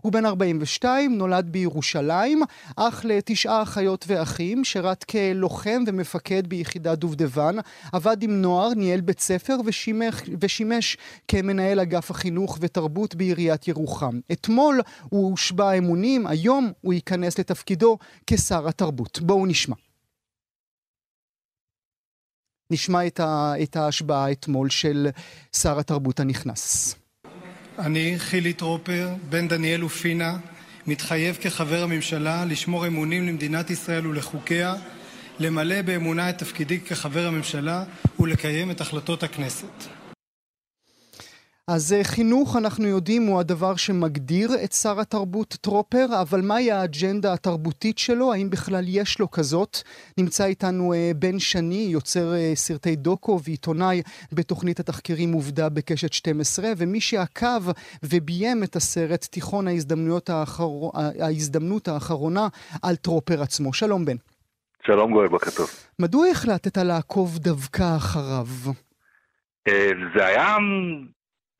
הוא בן 42, נולד בירושלים, אח לתשעה אחיות ואחים, שירת כלוחם ומפקד ביחידת דובדבן, עבד עם נוער, ניהל בית ספר ושימש, ושימש כמנהל אגף החינוך ותרבות בעיריית ירוחם. אתמול הוא הושבע אמונים, היום הוא ייכנס לתפקידו כשר התרבות. בואו נשמע. נשמע את, ההשבעה אתמול של שר התרבות הנכנס. אני, חילי טרופר, בן דניאל ופינה, מתחייב כחבר הממשלה לשמור אמונים למדינת ישראל ולחוקיה, למלא באמונה את תפקידי כחבר הממשלה ולקיים את החלטות הכנסת. אז אה, חינוך, אנחנו יודעים, הוא הדבר שמגדיר את שר התרבות טרופר, אבל מהי האג'נדה התרבותית שלו? האם בכלל יש לו כזאת? נמצא איתנו אה, בן שני, יוצר אה, סרטי דוקו ועיתונאי בתוכנית התחקירים עובדה בקשת 12, ומי שעקב וביים את הסרט תיכון ההזדמנויות האחר... ההזדמנות האחרונה על טרופר עצמו. שלום בן. שלום גואל, בוקר טוב. מדוע החלטת לעקוב דווקא אחריו? זה היה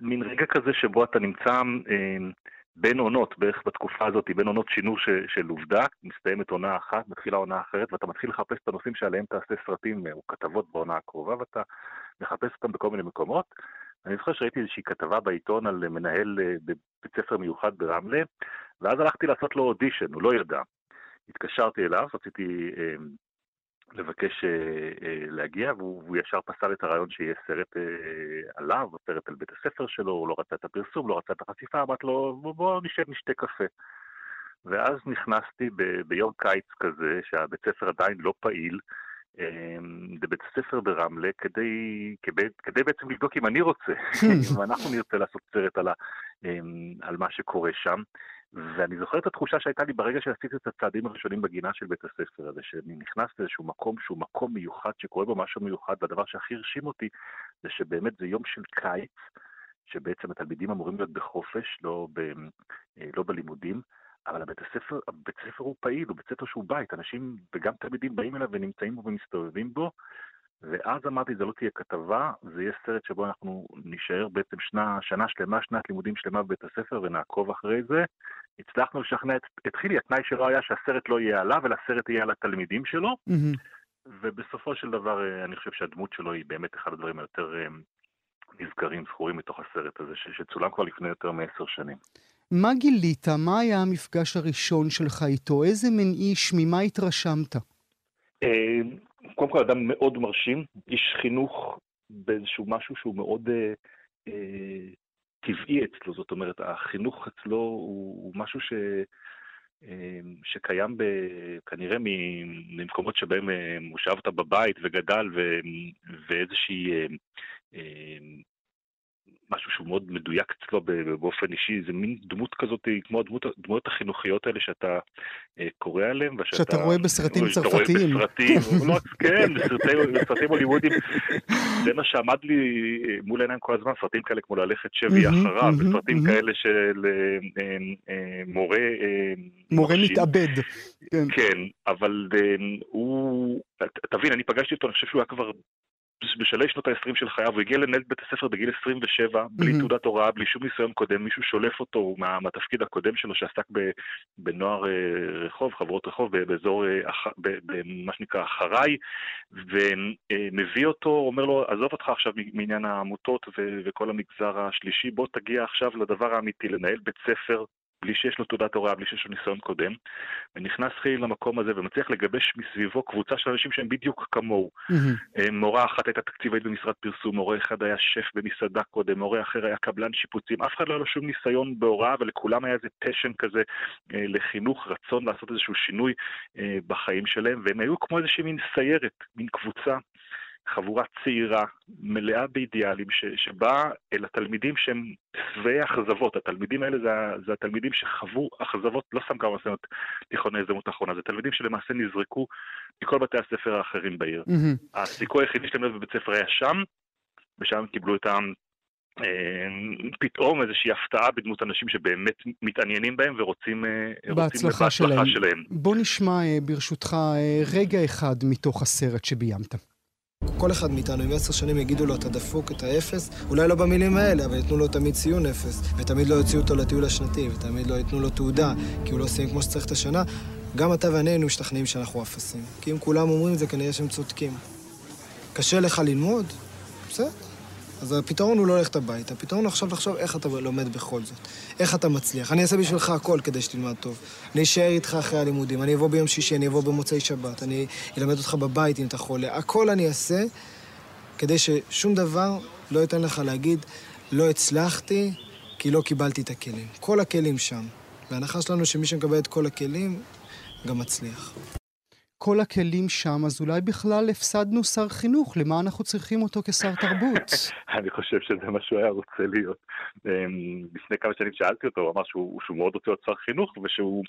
מין רגע כזה שבו אתה נמצא אה, בין עונות, בערך בתקופה הזאת, בין עונות שינור ש, של עובדה, מסתיימת עונה אחת, מתחילה עונה אחרת, ואתה מתחיל לחפש את הנושאים שעליהם תעשה סרטים או כתבות בעונה הקרובה, ואתה מחפש אותם בכל מיני מקומות. אני זוכר שראיתי איזושהי כתבה בעיתון על מנהל אה, בבית ספר מיוחד ברמלה, ואז הלכתי לעשות לו אודישן, הוא לא ידע. התקשרתי אליו, רציתי אה, לבקש אה, אה, להגיע, והוא, ישר פסל את הרעיון שיהיה סרט אה, עליו, סרט על בית הספר שלו, הוא לא רצה את הפרסום, לא רצה את החשיפה, אמרתי לו, בוא, בוא נשב נשתה קפה. ואז נכנסתי ב, ביום קיץ כזה, שהבית ספר עדיין לא פעיל, לבית הספר ברמלה, כדי, כדי, כדי בעצם לבדוק אם אני רוצה, אם אנחנו נרצה לעשות סרט על, ה, על מה שקורה שם. ואני זוכר את התחושה שהייתה לי ברגע שעשיתי את הצעדים הראשונים בגינה של בית הספר הזה, שאני נכנס לאיזשהו מקום שהוא מקום מיוחד, שקורה בו משהו מיוחד, והדבר שהכי הרשים אותי זה שבאמת זה יום של קיץ, שבעצם התלמידים אמורים להיות בחופש, לא, ב, לא בלימודים, אבל הבית הספר, הבית הספר הוא פעיל, הוא בית ספר שהוא בית, אנשים וגם תלמידים באים אליו ונמצאים בו ומסתובבים בו, ואז אמרתי, זה לא תהיה כתבה, זה יהיה סרט שבו אנחנו נישאר בעצם שנה, שנה שלמה, שנת לימודים שלמה בבית הספר ונעקוב אחרי זה. הצלחנו לשכנע את, את חילי, התנאי שלו היה שהסרט לא יהיה עליו, אלא הסרט יהיה על התלמידים שלו. Mm-hmm. ובסופו של דבר, אה, אני חושב שהדמות שלו היא באמת אחד הדברים היותר אה, נזכרים, זכורים מתוך הסרט הזה, שצולם כבר לפני יותר מעשר שנים. מה גילית? מה היה המפגש הראשון שלך איתו? איזה מין איש? ממה התרשמת? אה, קודם כל אדם מאוד מרשים, איש חינוך באיזשהו משהו שהוא מאוד אה, אה, טבעי אצלו, זאת אומרת, החינוך אצלו הוא, הוא משהו ש, אה, שקיים ב, כנראה ממקומות שבהם אה, מושבת בבית וגדל ו, ואיזושהי אה, אה, משהו שהוא מאוד מדויק אצלו באופן אישי, זה מין דמות כזאת, כמו הדמות, הדמויות החינוכיות האלה שאתה אה, קורא עליהן. שאתה רואה בסרטים צרפתיים. בסרטים, לא, כן, בסרטים הוליוודיים. זה מה שעמד לי מול העיניים כל הזמן, סרטים כאלה כמו ללכת שבי אחריו, וסרטים כאלה של אה, אה, מורה... מורה מתאבד. כן, כן אבל הוא... תבין, אני פגשתי אותו, אני חושב שהוא היה כבר בשלהי שנות ה-20 של חייו, הוא הגיע לנהל בית הספר בגיל 27, בלי mm-hmm. תעודת הוראה, בלי שום ניסיון קודם, מישהו שולף אותו מה, מהתפקיד הקודם שלו שעסק ב, בנוער אה, רחוב, חברות רחוב, באזור, אה, במה שנקרא אחריי, ומביא אותו, אומר לו, עזוב אותך עכשיו מעניין העמותות ו- וכל המגזר השלישי, בוא תגיע עכשיו לדבר האמיתי, לנהל בית ספר בלי שיש לו תעודת הוראה, בלי שיש לו ניסיון קודם, ונכנס חילי למקום הזה ומצליח לגבש מסביבו קבוצה של אנשים שהם בדיוק כמוהו. Mm-hmm. מורה אחת הייתה תקציבאית במשרד פרסום, מורה אחד היה שף במסעדה קודם, מורה אחר היה קבלן שיפוצים, אף אחד לא היה לו שום ניסיון בהוראה, ולכולם היה איזה פשן כזה אה, לחינוך, רצון לעשות איזשהו שינוי אה, בחיים שלהם, והם היו כמו איזושהי מין סיירת, מין קבוצה חבורה צעירה, מלאה באידיאלים, ש, שבאה אל התלמידים שהם שבעי אכזבות. התלמידים האלה זה, זה התלמידים שחוו אכזבות, לא סתם כמה מסוימות תיכון ההזדמנות האחרונה, זה תלמידים שלמעשה נזרקו מכל בתי הספר האחרים בעיר. Mm-hmm. הסיכוי היחידי שלהם להיות בבית ספר היה שם, ושם קיבלו את ה... אה, פתאום איזושהי הפתעה בדמות אנשים שבאמת מתעניינים בהם ורוצים אה, בהצלחה שלהם. שלהם. בוא נשמע אה, ברשותך רגע אחד מתוך הסרט שביימת. כל אחד מאיתנו, אם עשר שנים יגידו לו, אתה דפוק את האפס, אולי לא במילים האלה, אבל ייתנו לו תמיד ציון אפס, ותמיד לא יוציאו אותו לטיול השנתי, ותמיד לא ייתנו לו תעודה, כי הוא לא סיים כמו שצריך את השנה, גם אתה ואני היינו משתכנעים שאנחנו אפסים. כי אם כולם אומרים את זה, כנראה שהם צודקים. קשה לך ללמוד? בסדר. אז הפתרון הוא לא ללכת הביתה, הפתרון הוא עכשיו לחשוב איך אתה לומד בכל זאת. איך אתה מצליח. אני אעשה בשבילך הכל כדי שתלמד טוב. אני אשאר איתך אחרי הלימודים, אני אבוא ביום שישי, אני אבוא במוצאי שבת, אני אלמד אותך בבית אם אתה חולה. הכל אני אעשה כדי ששום דבר לא ייתן לך להגיד, לא הצלחתי כי לא קיבלתי את הכלים. כל הכלים שם. וההנחה שלנו שמי שמקבל את כל הכלים, גם מצליח. כל הכלים שם, אז אולי בכלל הפסדנו שר חינוך, למה אנחנו צריכים אותו כשר תרבות? אני חושב שזה מה שהוא היה רוצה להיות. אמ, לפני כמה שנים שאלתי אותו, הוא אמר שהוא, שהוא מאוד רוצה להיות שר חינוך, ושהוא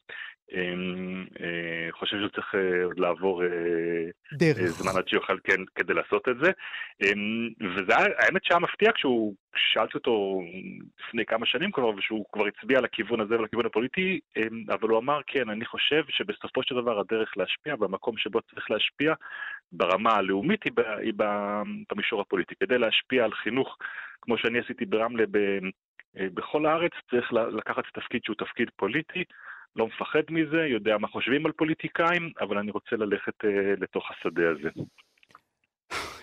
אמ, אה, חושב שהוא צריך אה, עוד לעבור אה, דרך. זמן עד שיוכל כן כדי לעשות את זה. אמ, וזה האמת שהיה מפתיע כשהוא, שאלתי אותו לפני כמה שנים כבר, ושהוא כבר הצביע לכיוון הזה ולכיוון הפוליטי, אבל הוא אמר, כן, אני חושב שבסופו של דבר הדרך להשפיע, במקום שבו צריך להשפיע, ברמה הלאומית היא, היא במישור הפוליטי. כדי להשפיע על חינוך, כמו שאני עשיתי ברמלה, ב, בכל הארץ, צריך לקחת תפקיד שהוא תפקיד פוליטי. לא מפחד מזה, יודע מה חושבים על פוליטיקאים, אבל אני רוצה ללכת אה, לתוך השדה הזה.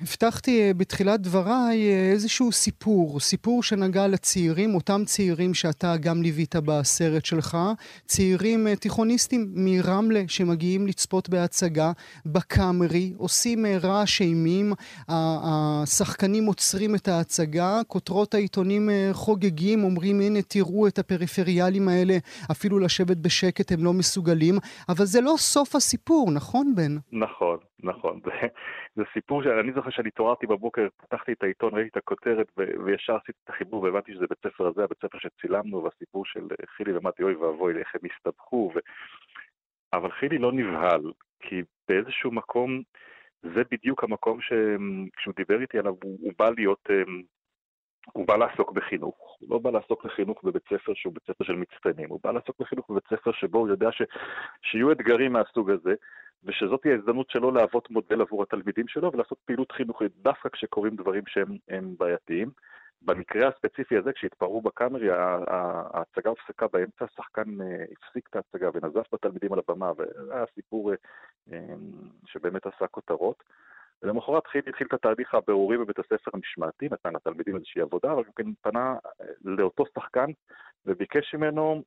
הבטחתי אה, בתחילת דבריי אה, איזשהו סיפור, סיפור שנגע לצעירים, אותם צעירים שאתה גם ליווית בסרט שלך, צעירים אה, תיכוניסטים מרמלה שמגיעים לצפות בהצגה בקאמרי, עושים רעש אימים, השחקנים עוצרים את ההצגה, כותרות העיתונים חוגגים, אומרים הנה תראו את הפריפריאלים האלה, אפילו לשבת בשקט הם לא מסוגלים, אבל זה לא סוף הסיפור, נכון בן? נכון, נכון. זה סיפור שאני זוכר שאני התעוררתי בבוקר, פתחתי את העיתון, ראיתי את הכותרת וישר עשיתי את החיבור והבנתי שזה בית ספר הזה, הבית ספר שצילמנו, והסיפור של חילי ומתי, אוי ואבוי, איך הם הסתבכו. ו... אבל חילי לא נבהל, כי באיזשהו מקום, זה בדיוק המקום שכשהוא דיבר איתי עליו, הוא, הוא בא להיות, אמ, הוא בא לעסוק בחינוך. הוא לא בא לעסוק בחינוך בבית ספר שהוא בית ספר של מצטיינים, הוא בא לעסוק בחינוך בבית ספר שבו הוא יודע ש... שיהיו אתגרים מהסוג הזה, ושזאת תהיה ההזדמנות שלו להוות מודל עבור התלמידים שלו ולעשות פעילות חינוכית דווקא כשקורים דברים שהם בעייתיים. במקרה הספציפי הזה, כשהתפרעו בקאמרי, ההצגה הופסקה באמצע, השחקן אה, הפסיק את ההצגה ונזף בתלמידים על הבמה, והיה סיפור אה, שבאמת עשה כותרות. ולמחרת התחיל את התהליך הבירורי בבית הספר המשמעתי, נתן לתלמידים איזושהי עבודה, אבל גם כן פנה אה, לאותו שחקן וביקש ממנו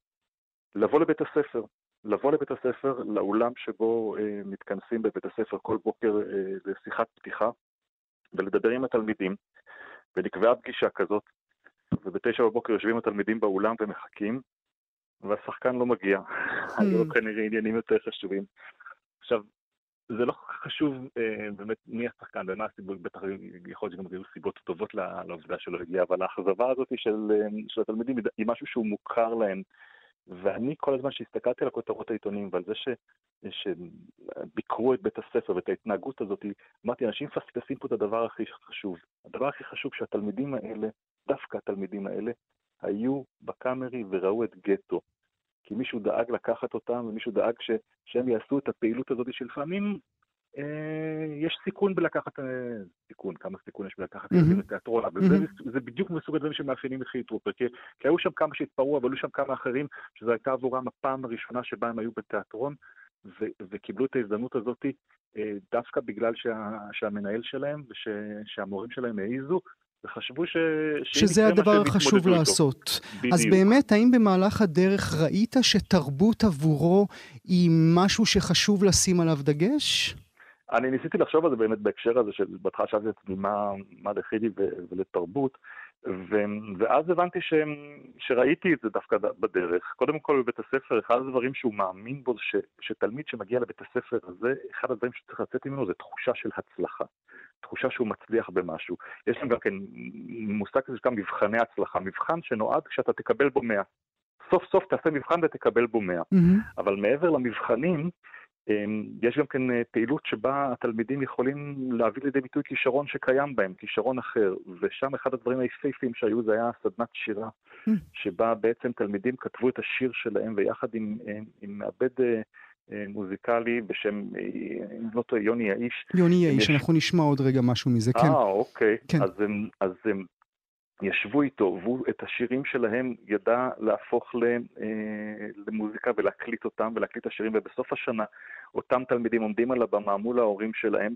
לבוא לבית הספר, לבוא לבית הספר, לאולם שבו אה, מתכנסים בבית הספר כל בוקר אה, לשיחת פתיחה, ולדבר עם התלמידים, ונקבעה פגישה כזאת, ובתשע בבוקר יושבים התלמידים באולם ומחכים, והשחקן לא מגיע. Hmm. היו כנראה עניינים יותר חשובים. עכשיו, זה לא חשוב אה, באמת מי השחקן ומה הסיבות, בטח יכול להיות שגם היו סיבות טובות לעובדה שלא הגיע, אבל האכזבה הזאת של, אה, של התלמידים היא משהו שהוא מוכר להם. ואני כל הזמן שהסתכלתי על הכותרות העיתונים ועל זה ש, שביקרו את בית הספר ואת ההתנהגות הזאת, אמרתי, אנשים מפספסים פה את הדבר הכי חשוב. הדבר הכי חשוב שהתלמידים האלה, דווקא התלמידים האלה, היו בקאמרי וראו את גטו. כי מישהו דאג לקחת אותם ומישהו דאג ש, שהם יעשו את הפעילות הזאת שלפעמים אה, יש סיכון בלקחת, אה, סיכון, כמה סיכון יש בלקחת ילדים לתיאטרון, אבל זה בדיוק מסוג הדברים שמאפיינים את חילי טרופר, כי היו שם כמה שהתפרעו, אבל היו שם כמה אחרים, שזו הייתה עבורם הפעם הראשונה שבה הם היו בתיאטרון, וקיבלו את ההזדמנות הזאת אה, דווקא בגלל שהמנהל שלהם ושהמורים שלהם העיזו, וחשבו ש... שזה הדבר החשוב לעשות. בדיוק. אז באמת, האם במהלך הדרך ראית שתרבות עבורו היא משהו שחשוב לשים עליו דגש? אני ניסיתי לחשוב על זה באמת בהקשר הזה, שבהתחלה שאלתי את עצמי מה, לחידי ולתרבות, ו, ואז הבנתי ש, שראיתי את זה דווקא בדרך. קודם כל בבית הספר, אחד הדברים שהוא מאמין בו, ש, שתלמיד שמגיע לבית הספר הזה, אחד הדברים שצריך לצאת ממנו זה תחושה של הצלחה. תחושה שהוא מצליח במשהו. יש להם גם כן מושג כזה שנקרא מבחני הצלחה, מבחן שנועד כשאתה תקבל בו 100. סוף סוף תעשה מבחן ותקבל בו 100. Mm-hmm. אבל מעבר למבחנים, יש גם כן אה, פעילות שבה התלמידים יכולים להביא לידי ביטוי כישרון שקיים בהם, כישרון אחר, ושם אחד הדברים היפהפיים שהיו זה היה סדנת שירה, mm. שבה בעצם תלמידים כתבו את השיר שלהם ויחד עם, אה, עם מעבד אה, מוזיקלי בשם, אם לא טועה, יוני יאיש. יוני יאיש, יש... אנחנו נשמע עוד רגע משהו מזה, כן. אה, אוקיי. כן. אז, אז ישבו איתו, והוא את השירים שלהם ידע להפוך למוזיקה ולהקליט אותם ולהקליט את השירים, ובסוף השנה אותם תלמידים עומדים על הבמה מול ההורים שלהם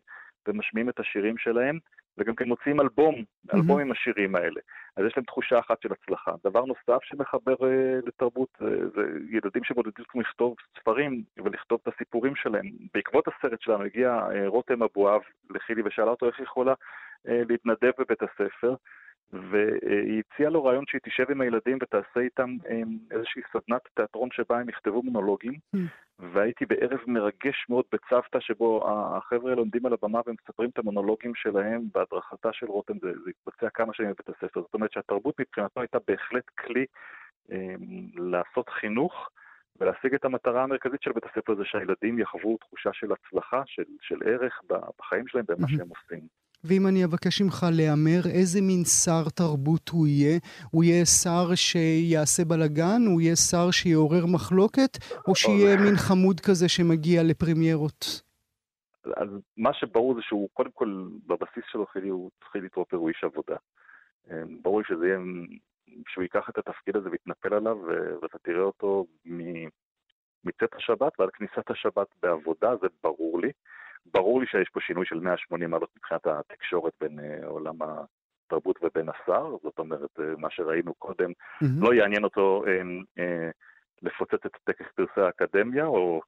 ומשמיעים את השירים שלהם, וגם כן מוציאים אלבום, mm-hmm. אלבום עם השירים האלה. אז יש להם תחושה אחת של הצלחה. דבר נוסף שמחבר uh, לתרבות uh, זה ילדים צריכים לכתוב ספרים ולכתוב את הסיפורים שלהם. בעקבות הסרט שלנו הגיע uh, רותם אבואב לחילי ושאלה אותו איך היא יכולה uh, להתנדב בבית הספר. והיא הציעה לו רעיון שהיא תשב עם הילדים ותעשה איתם איזושהי סדנת תיאטרון שבה הם יכתבו מונולוגים, mm. והייתי בערב מרגש מאוד בצוותא שבו החבר'ה האלה עומדים על הבמה ומספרים את המונולוגים שלהם בהדרכתה של רותם, זה, זה התבצע כמה שנים בבית הספר, זאת אומרת שהתרבות מבחינתו הייתה בהחלט כלי אה, לעשות חינוך. ולהשיג את המטרה המרכזית של בית הספר זה שהילדים יחוו תחושה של הצלחה, של, של ערך בחיים שלהם, במה שהם עושים. ואם אני אבקש ממך להמר איזה מין שר תרבות הוא יהיה, הוא יהיה שר שיעשה בלאגן, הוא יהיה שר שיעורר מחלוקת, או שיהיה מין חמוד כזה שמגיע לפרמיירות? אז מה שברור זה שהוא, קודם כל, בבסיס שלו חילי, הוא חילי טרופר, הוא איש עבודה. אמ, ברור שזה יהיה, שהוא ייקח את התפקיד הזה ויתנפל עליו, ואתה תראה אותו מצאת השבת ועד כניסת השבת בעבודה, זה ברור לי. ברור לי שיש פה שינוי של 180 מעלות מבחינת התקשורת בין uh, עולם התרבות ובין השר, זאת אומרת, uh, מה שראינו קודם, mm-hmm. לא יעניין אותו uh, uh, לפוצץ את טקס פרסי האקדמיה, או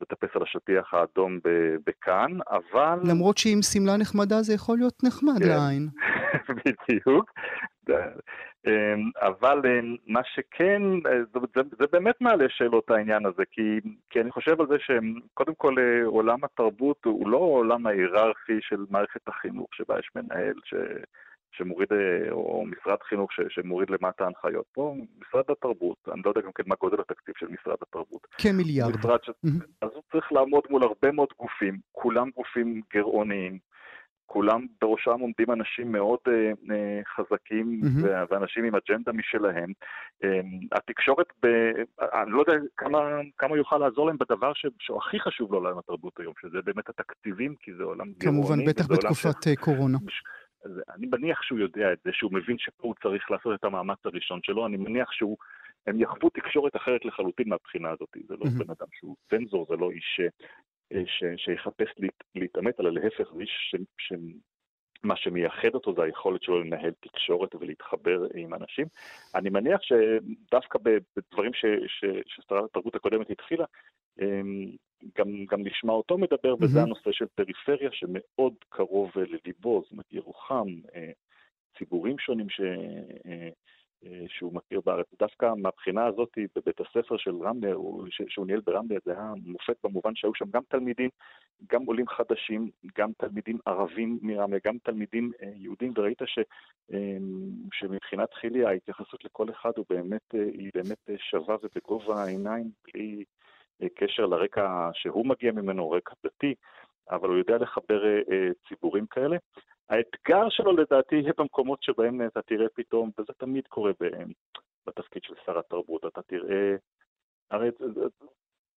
לטפס על השטיח האדום בכאן, אבל... למרות שעם שמלה נחמדה זה יכול להיות נחמד כן. לעין. בדיוק. אמ, אבל אמ, מה שכן, אה, זה, זה, זה באמת מעלה שאלות העניין הזה, כי, כי אני חושב על זה שקודם כל אה, עולם התרבות הוא לא עולם ההיררכי של מערכת החינוך, שבה יש מנהל ש, שמוריד, אה, או משרד חינוך ש, שמוריד למטה הנחיות. פה משרד התרבות, אני לא יודע גם כן מה גודל התקציב של משרד התרבות. כמיליארד. ש... Mm-hmm. אז הוא צריך לעמוד מול הרבה מאוד גופים, כולם גופים גרעוניים. כולם בראשם עומדים אנשים מאוד אה, אה, חזקים mm-hmm. ואנשים עם אג'נדה משלהם. אה, התקשורת, ב, אני לא יודע כמה, כמה יוכל לעזור להם בדבר ש, שהוא הכי חשוב לעולם התרבות היום, שזה באמת התקציבים, כי זה עולם גרעוני. כמובן, בטח בתקופת ש... אה, קורונה. אני מניח שהוא יודע את זה, שהוא מבין שפה הוא צריך לעשות את המאמץ הראשון שלו, אני מניח שהוא... הם יחוו תקשורת אחרת לחלוטין מהבחינה הזאת. זה לא. בן אדם שהוא צנזור, זה לא איש אה, ש, שיחפש להת, להתעמת, אלא להפך, זה איש שמה שמייחד אותו זה היכולת שלו לנהל תקשורת ולהתחבר עם אנשים. אני מניח שדווקא בדברים ששרת התרבות הקודמת התחילה, גם, גם נשמע אותו מדבר. וזה הנושא של פריפריה שמאוד קרוב לליבו, זאת אומרת ירוחם, אה, ציבורים שונים ש... אה, אה, שהוא מכיר בארץ. דווקא מהבחינה הזאת, בבית הספר של רמלה, שהוא ניהל ברמלה, זה היה מופת במובן שהיו שם גם תלמידים, גם עולים חדשים, גם תלמידים ערבים מרמלה, גם תלמידים אה, יהודים, וראית ש, אה, שמבחינת חילי ההתייחסות לכל אחד הוא באמת, היא באמת שווה ובגובה העיניים, בלי קשר לרקע שהוא מגיע ממנו, רקע דתי, אבל הוא יודע לחבר ציבורים כאלה. האתגר שלו לדעתי יהיה במקומות שבהם אתה תראה פתאום, וזה תמיד קורה בתפקיד של שר התרבות, אתה תראה, הרי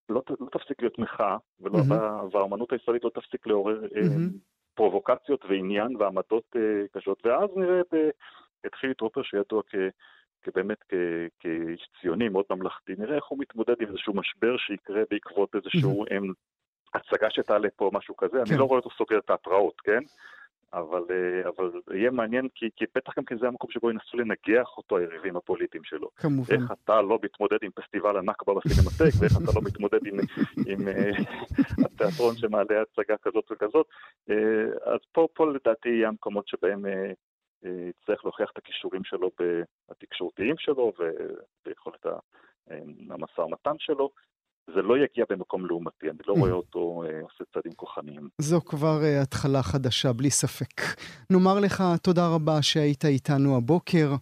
לא, לא תפסיק להיות מחאה, ולא, mm-hmm. והאמנות הישראלית לא תפסיק לעורר mm-hmm. פרובוקציות ועניין ועמדות אה, קשות, ואז נראה את חילי טרופר שידוע כ... כבאמת כאיש ציוני מאוד ממלכתי, נראה איך הוא מתמודד עם איזשהו משבר שיקרה בעקבות איזשהו mm-hmm. הצגה שתעלה פה, משהו כזה. כן. אני לא רואה אותו סוגר את ההתראות, כן? אבל, אה, אבל יהיה מעניין, כי, כי בטח גם כן זה המקום שבו ינסו לנגח אותו היריבים הפוליטיים שלו. כמובן. איך אתה לא מתמודד עם פסטיבל הנכבה בסינמטק, ואיך אתה לא מתמודד עם, עם אה, התיאטרון שמעלה הצגה כזאת וכזאת. אז פה, פה לדעתי יהיה המקומות שבהם יצטרך להוכיח את הכישורים שלו התקשורתיים שלו וביכולת המשא ומתן שלו. זה לא יגיע במקום לעומתי, אני לא רואה אותו אה, עושה צעדים כוחניים. זו כבר אה, התחלה חדשה, בלי ספק. נאמר לך תודה רבה שהיית איתנו הבוקר.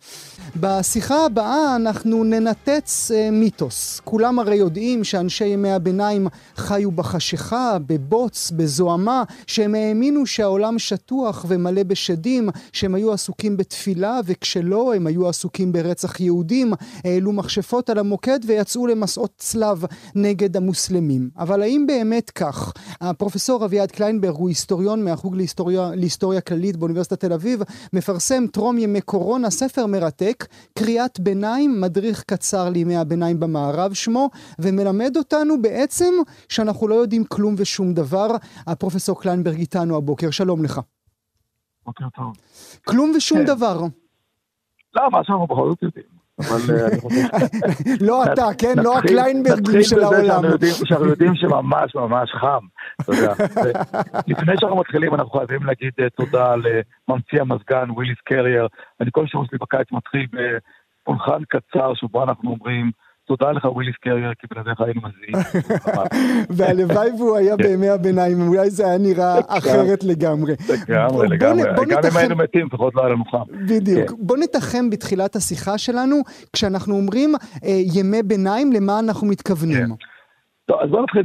בשיחה הבאה אנחנו ננתץ אה, מיתוס. כולם הרי יודעים שאנשי ימי הביניים חיו בחשיכה, בבוץ, בזוהמה, שהם האמינו שהעולם שטוח ומלא בשדים, שהם היו עסוקים בתפילה, וכשלא, הם היו עסוקים ברצח יהודים, העלו מכשפות על המוקד ויצאו למסעות צלב נגד המוסלמים. אבל האם באמת כך? הפרופסור אביעד קליינברג הוא היסטוריון מהחוג להיסטוריה, להיסטוריה כללית באוניברסיטת תל אביב, מפרסם טרום ימי קורונה ספר מרתק, קריאת ביניים, מדריך קצר לימי הביניים במערב שמו, ומלמד אותנו בעצם שאנחנו לא יודעים כלום ושום דבר. הפרופסור קליינברג איתנו הבוקר, שלום לך. בוקר טוב. כלום ושום כן. דבר. לא, מה שאנחנו בכל זאת יודעים. אבל אה. לא אתה, כן? לא הקליינברגים של העולם. שאנחנו יודעים שממש ממש חם, אתה יודע. לפני שאנחנו מתחילים, אנחנו חייבים להגיד אה, תודה לממציא המזגן, וויליס קרייר. אני כל שירות שלי בקיץ מתחיל בפולחן קצר, שבו אנחנו אומרים... תודה לך וויליס קרייר, כי בלעדיך היינו מזיעים. והלוואי והוא היה כן. בימי הביניים, אולי זה היה נראה אחרת לגמרי. לגמרי, לגמרי. גם אם היינו מתים, לפחות לא היה לנו חם. בדיוק. כן. בוא נתחם בתחילת השיחה שלנו, כשאנחנו אומרים אה, ימי ביניים, למה אנחנו מתכוונים. כן. טוב, אז בוא נתחיל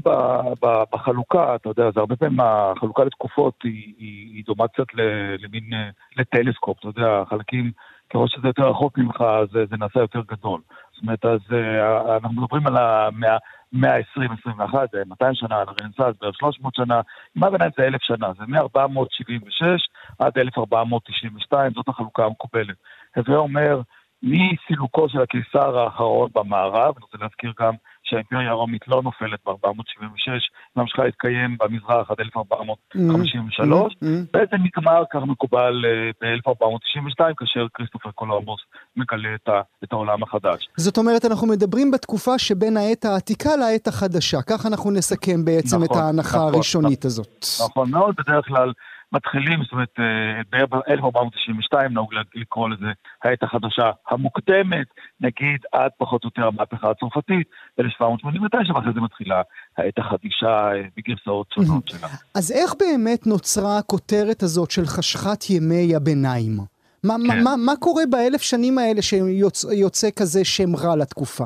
בחלוקה, אתה יודע, זה הרבה פעמים החלוקה לתקופות היא דומה קצת למין, אה, לטלסקופ, אתה יודע, חלקים, ככל שזה יותר רחוק ממך, זה נעשה יותר גדול. זאת אומרת, אז uh, אנחנו מדברים על המאה ה-20-21, זה 200 שנה, על הרנסאנס, בערך 300 שנה, מה ביניים זה 1,000 שנה, זה מ-476 עד 1492, זאת החלוקה המקובלת. הווה אומר, מסילוקו של הקיסר האחרון במערב, אני רוצה להזכיר גם שהאימפריה הרומית לא נופלת ב-476, ממשיכה להתקיים במזרח עד 1453, mm-hmm. בעצם נגמר, כך מקובל, אה, ב-1492, כאשר כריסטופר קולומבוס מגלה את, את העולם החדש. זאת אומרת, אנחנו מדברים בתקופה שבין העת העתיקה לעת החדשה, כך אנחנו נסכם בעצם נכון, את ההנחה נכון, הראשונית נכון, הזאת. נכון מאוד, בדרך כלל מתחילים, זאת אומרת, אה, ב-1492 נהוג לקרוא לזה העת החדשה המוקדמת, נגיד עד פחות או יותר המהפכה הצרפתית, ב-1789, ואחרי זה מתחילה העת החדישה אה, בגרסאות שונות שלה. אז איך באמת נוצרה הכותרת הזאת של חשכת ימי הביניים? מה, כן. מה, מה קורה באלף שנים האלה שיוצא כזה שם רע לתקופה?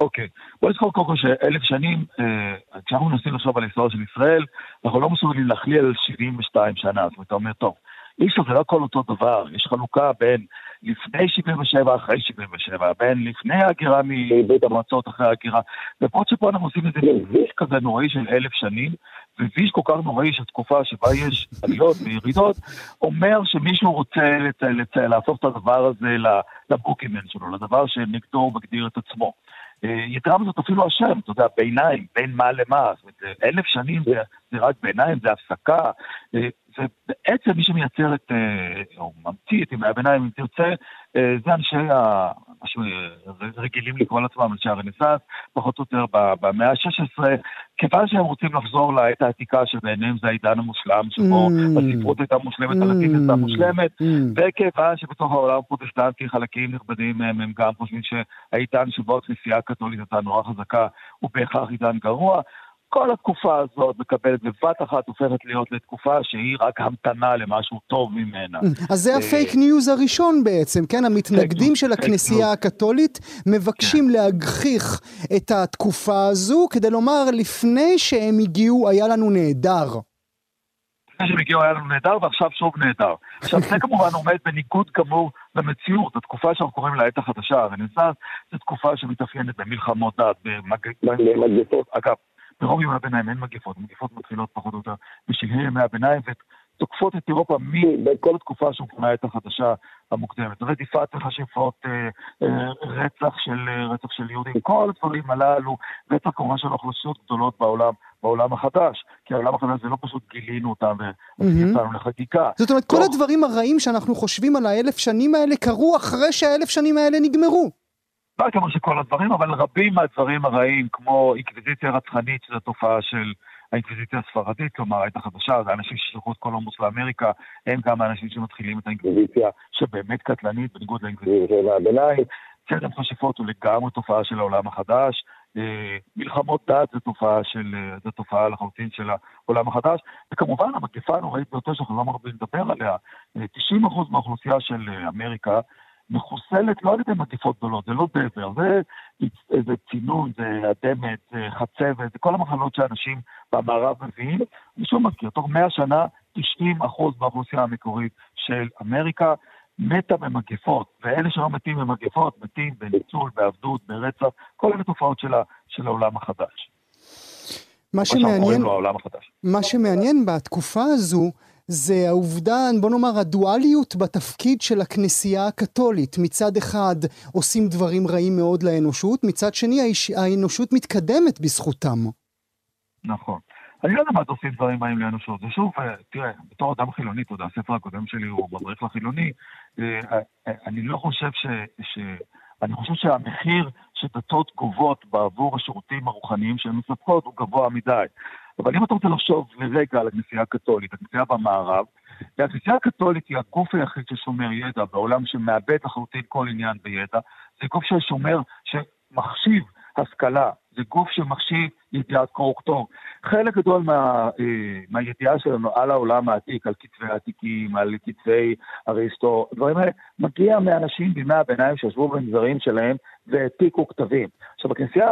אוקיי, בוא נזכור קודם כל שאלף שנים, אה, כשאנחנו מנסים לחשוב על ההיסטוריה של ישראל, אנחנו לא מסוגלים להכליל על 72 שנה, זאת אומרת, אתה אומר, טוב, אי אפשר, זה לא הכל אותו דבר, יש חלוקה בין לפני 77, אחרי 77, בין לפני ההגירה מברית המועצות, אחרי ההגירה, למרות שפה אנחנו עושים איזה ויש כזה נוראי של אלף שנים, וויש כל כך נוראי של תקופה שבה יש עליות וירידות, אומר שמישהו רוצה לצ... לצ... להפוך את הדבר הזה לבוקימן שלו, לדבר שנגדו הוא מגדיר את עצמו. אה, יתרה מזאת אפילו השם, אתה יודע, ביניים, בין מה למה, זאת אומרת, אלף שנים זה, זה רק ביניים, זה הפסקה, אה, ובעצם מי שמייצר את, אה, או ממציא את ימי הביניים, אם תרצה, זה אנשי, ה... רגילים לקרוא לעצמם אנשי הרנסאנס, פחות או יותר במאה ה-16, כיוון שהם רוצים לחזור לעת העתיקה שבעיניהם זה העידן המושלם, שבו mm. הספרות הייתה מושלמת, mm. הלטינית הייתה מושלמת, mm. וכיוון שבתוך העולם הפרוטסטנטי חלקים נכבדים מהם הם גם חושבים שהעידן שבו הכנסייה הקתולית הייתה נורא חזקה הוא בהכרח עידן גרוע, כל התקופה הזאת מקבלת בבת אחת הופכת להיות לתקופה שהיא רק המתנה למשהו טוב ממנה. אז זה הפייק ניוז הראשון בעצם, כן? המתנגדים של הכנסייה הקתולית מבקשים כן. להגחיך את התקופה הזו כדי לומר לפני שהם הגיעו היה לנו נהדר. לפני שהם הגיעו היה לנו נהדר ועכשיו שוב נהדר. עכשיו זה כמובן עומד בניגוד כאמור למציאות, התקופה שאנחנו קוראים לה העת החדשה, הרנסאנס, זו תקופה שמתאפיינת במלחמות דת, במגפות, אגב, ברוב ימי הביניים אין מגפות, מגפות מתחילות פחות או יותר בשלהי ימי הביניים ותוקפות את אירופה מכל התקופה שהוקמה העת החדשה המוקדמת. רדיפת מכשפות, אה, אה, רצח של, אה, רצח של יהודים, כל הדברים הללו, רצח כמובן של אוכלוסיות גדולות בעולם בעולם החדש. כי העולם החדש זה לא פשוט גילינו אותם ויצאנו לחקיקה. זאת אומרת, כל הדברים הרעים שאנחנו חושבים על האלף שנים האלה קרו אחרי שהאלף שנים האלה נגמרו. לא הייתי אומר שכל הדברים, אבל רבים מהדברים הרעים, כמו אינקוויזיציה רצחנית, שזו תופעה של האינקוויזיציה הספרדית, כלומר, הייתה חדשה, זה אנשים ששלחו את קולומבוס לאמריקה, הם גם האנשים שמתחילים את האינקוויזיציה, שבאמת קטלנית, בניגוד לאינקוויזיציה הביניים. צרם חשיפות הוא לגמרי תופעה של העולם החדש. אה, מלחמות דת זו תופעה של, אה, זו תופעה לחלוטין של העולם החדש. וכמובן, המגפה הנוראית ביותר שאנחנו לא מרבים לדבר עליה, 90% אה, מהאוכלוסייה של אמריקה מחוסלת לא על ידי מגפות גדולות, זה לא דבר, זה, זה צינון, זה אדמת, זה חצבת, זה כל המחלות שאנשים במערב מביאים. אני שוב מזכיר, תוך 100 שנה 90 אחוז מהאוכלוסייה המקורית של אמריקה מתה במגפות, ואלה שלא מתים במגפות, מתים בניצול, בעבדות, ברצח, כל אלה תופעות של, של העולם החדש. מה שמעניין, מה שמעניין בתקופה הזו, זה העובדה, בוא נאמר, הדואליות בתפקיד של הכנסייה הקתולית. מצד אחד עושים דברים רעים מאוד לאנושות, מצד שני האיש, האנושות מתקדמת בזכותם. נכון. אני לא יודע מה עושים דברים רעים לאנושות. זה שוב, אה, תראה, בתור אדם חילוני, אתה יודע, הספר הקודם שלי הוא מדריך לחילוני, אה, אה, אני לא חושב ש... ש... אני חושב שהמחיר שדתות גובות בעבור השירותים הרוחניים שהן מספקות הוא גבוה מדי. אבל אם אתה רוצה לחשוב לרגע על הכנסייה הקתולית, הכנסייה במערב, והכנסייה הקתולית היא הגוף היחיד ששומר ידע בעולם שמאבד לחלוטין כל עניין בידע, זה גוף ששומר, שמחשיב השכלה, זה גוף שמחשיב ידיעת וכתוב. חלק גדול מה, אה, מהידיעה שלנו על העולם העתיק, על כתבי העתיקים, על כתבי אריסטו, הדברים האלה, מגיע מאנשים בימי הביניים שישבו במגזרים שלהם והעתיקו כתבים. עכשיו, הכנסייה,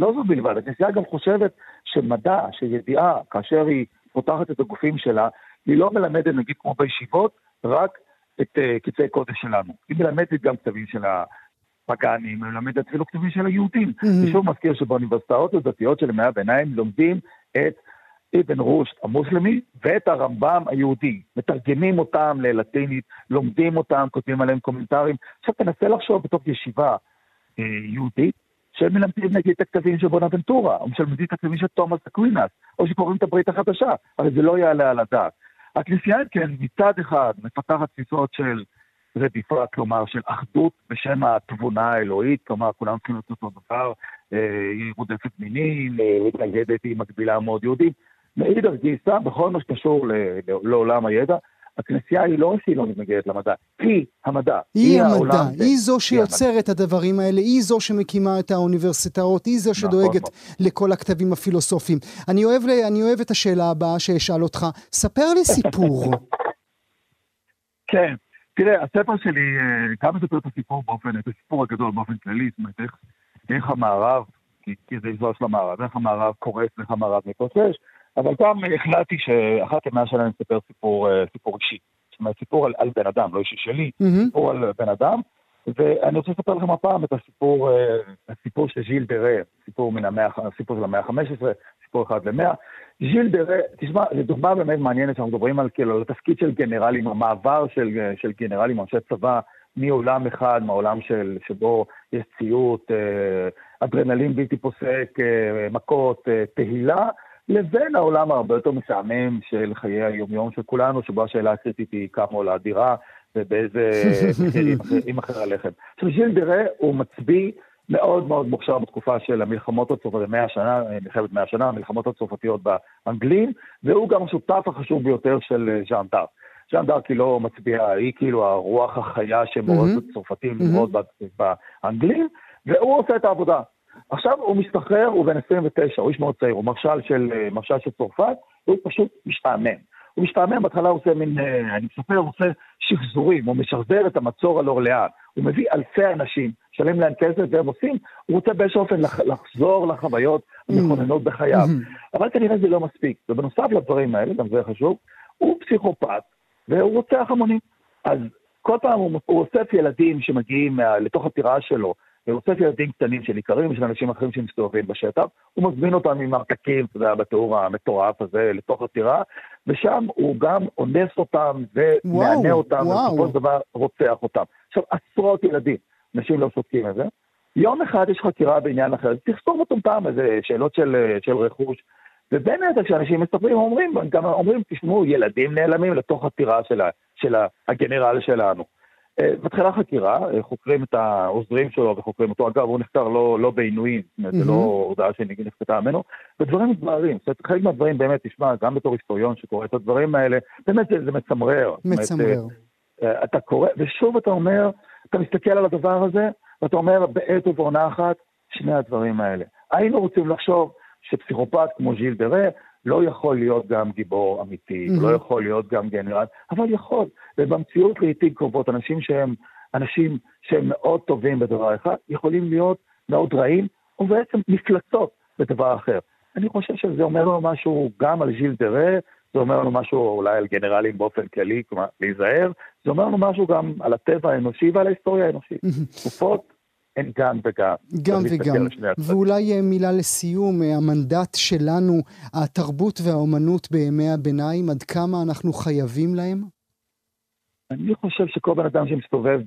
לא זו בלבד, הכנסייה גם חושבת שמדע, שידיעה, כאשר היא פותחת את הגופים שלה, היא לא מלמדת, נגיד כמו בישיבות, רק את uh, כתבי קודש שלנו. היא מלמדת גם כתבים של הפגאנים, היא מלמדת אפילו כתבים של היהודים. Mm-hmm. אני שוב מזכיר שבאוניברסיטאות הדתיות של ימי הביניים לומדים את אבן רושד המוסלמי ואת הרמב"ם היהודי. מתרגמים אותם ללטינית, לומדים אותם, כותבים עליהם קומנטרים. עכשיו תנסה לחשוב בתוך ישיבה אה, יהודית, שהם מלמדים נגיד את הכתבים של בונאבנטורה, או שמלמדים את הכתבים של תומאס אקווינס, או שקוראים את הברית החדשה, הרי זה לא יעלה על הדעת. הכנסייה, כן, מצד אחד מפתחת תפיסות של רדיפה, כלומר של אחדות בשם התבונה האלוהית, כלומר כולם צריכים להיות אותו דבר, אה, היא רודפת מינים, אה, מתנגדת, היא מקבילה מאוד יהודים. מאידך גיסא, בכל מה שקשור לעולם הידע, הכנסייה היא לא שהיא לא מתנגדת למדע, היא המדע. היא, היא המדע, העולם, היא זו שיוצרת את הדברים האלה, היא זו שמקימה את האוניברסיטאות, היא זו נכון, שדואגת נכון. לכל הכתבים הפילוסופיים. אני אוהב, אני אוהב את השאלה הבאה שאשאל אותך, ספר לי סיפור. כן, תראה, הספר שלי, גם אה, מספר את הסיפור באופן, את הסיפור הגדול באופן כללי, זאת אומרת, איך, איך המערב, כי, כי זה אזור של המערב, איך המערב קורס, איך המערב מתרושש, אבל גם החלטתי שאחת למאה שנה אני אספר סיפור, אה, סיפור אישי. זאת אומרת, סיפור על, על בן אדם, לא אישי שלי, mm-hmm. סיפור על בן אדם. ואני רוצה לספר לכם הפעם את הסיפור, אה, הסיפור של ז'יל דרה, סיפור, מן המאה, סיפור של המאה ה-15, סיפור אחד למאה. ז'יל דרה, תשמע, זו דוגמה באמת מעניינת שאנחנו מדברים על כאילו, על התפקיד של גנרלים, המעבר של, של גנרלים, אנשי צבא, מעולם אחד, מהעולם של, שבו יש ציות, אה, אדרנלין בלתי פוסק, מכות, תהילה, לבין העולם הרבה יותר משעמם של חיי היומיום של כולנו, שבו השאלה הקריטית היא כמה עולה דירה ובאיזה מחירים אחר הלחם. עכשיו, ז'יל דה הוא מצביא מאוד מאוד מוכשר בתקופה של המלחמות הצרפתיות, מאה שנה, מלחמת מאה שנה, המלחמות הצרפתיות באנגלים, והוא גם השותף החשוב ביותר של ז'אן דארק. ז'אן דארק היא לא מצביעה, היא כאילו הרוח החיה שמורדת mm-hmm. בצרפתים, mm-hmm. באנגלים, והוא עושה את העבודה. עכשיו הוא מסתחרר, הוא בן 29, הוא איש מאוד צעיר, הוא מרשל של, אה, מרשל של צרפת, והוא פשוט משתעמם. הוא משתעמם, בהתחלה הוא עושה מין, אה, אני מספר, הוא עושה שחזורים, הוא משחזר את המצור על אורליאן. הוא מביא אלפי אנשים, משלם להם כסף והם עושים, הוא רוצה באיזשהו אופן לחזור לחוויות המכוננות בחייו. Mm-hmm. אבל כנראה זה לא מספיק. ובנוסף לדברים האלה, גם זה חשוב, הוא פסיכופת והוא רוצח המונים. אז כל פעם הוא, הוא אוסף ילדים שמגיעים לתוך הטירה שלו, ואוסף ילדים קטנים של איכרים, של אנשים אחרים שמסתובבים בשטח, הוא מזמין אותם עם מרתקים, אתה יודע, בתיאור המטורף הזה, לתוך הטירה, ושם הוא גם אונס אותם ומענה אותם, ובסופו של דבר רוצח אותם. עכשיו, עשרות ילדים, אנשים לא שותקים את זה. יום אחד יש חקירה בעניין אחר, תכתוב אותם פעם, איזה שאלות של, של רכוש, ובין היתר כשאנשים מספרים, אומרים, גם אומרים, תשמעו, ילדים נעלמים לתוך הטירה של, של הגנרל שלנו. אה, מתחילה חקירה, אה, חוקרים את העוזרים שלו וחוקרים אותו. אגב, הוא נחקר לא, לא בעינויים, זאת אומרת, זה לא הודעה שנכפתה ממנו, ודברים מתבררים. זאת אומרת, חלק מהדברים באמת, תשמע, גם בתור היסטוריון שקורא את הדברים האלה, באמת זה, זה מצמרר. מצמרר. אה, אתה קורא, ושוב אתה אומר, אתה מסתכל על הדבר הזה, ואתה אומר, בעת ובעונה אחת, שני הדברים האלה. היינו רוצים לחשוב שפסיכופת כמו ז'יל דה לא יכול להיות גם גיבור אמיתי, mm-hmm. לא יכול להיות גם גנרל, אבל יכול. ובמציאות לעיתים קרובות, אנשים שהם אנשים שהם מאוד טובים בדבר אחד, יכולים להיות מאוד רעים, ובעצם מפלצות בדבר אחר. אני חושב שזה אומר לנו משהו גם על ז'יל דה זה אומר לנו משהו אולי על גנרלים באופן כללי, כלומר, להיזהר, זה אומר לנו משהו גם על הטבע האנושי ועל ההיסטוריה האנושית. תקופות הן גם וגם. גם וגם. ואולי אה, מילה לסיום, אה, המנדט שלנו, התרבות והאומנות בימי הביניים, עד כמה אנחנו חייבים להם? אני חושב שכל בן אדם שמסתובב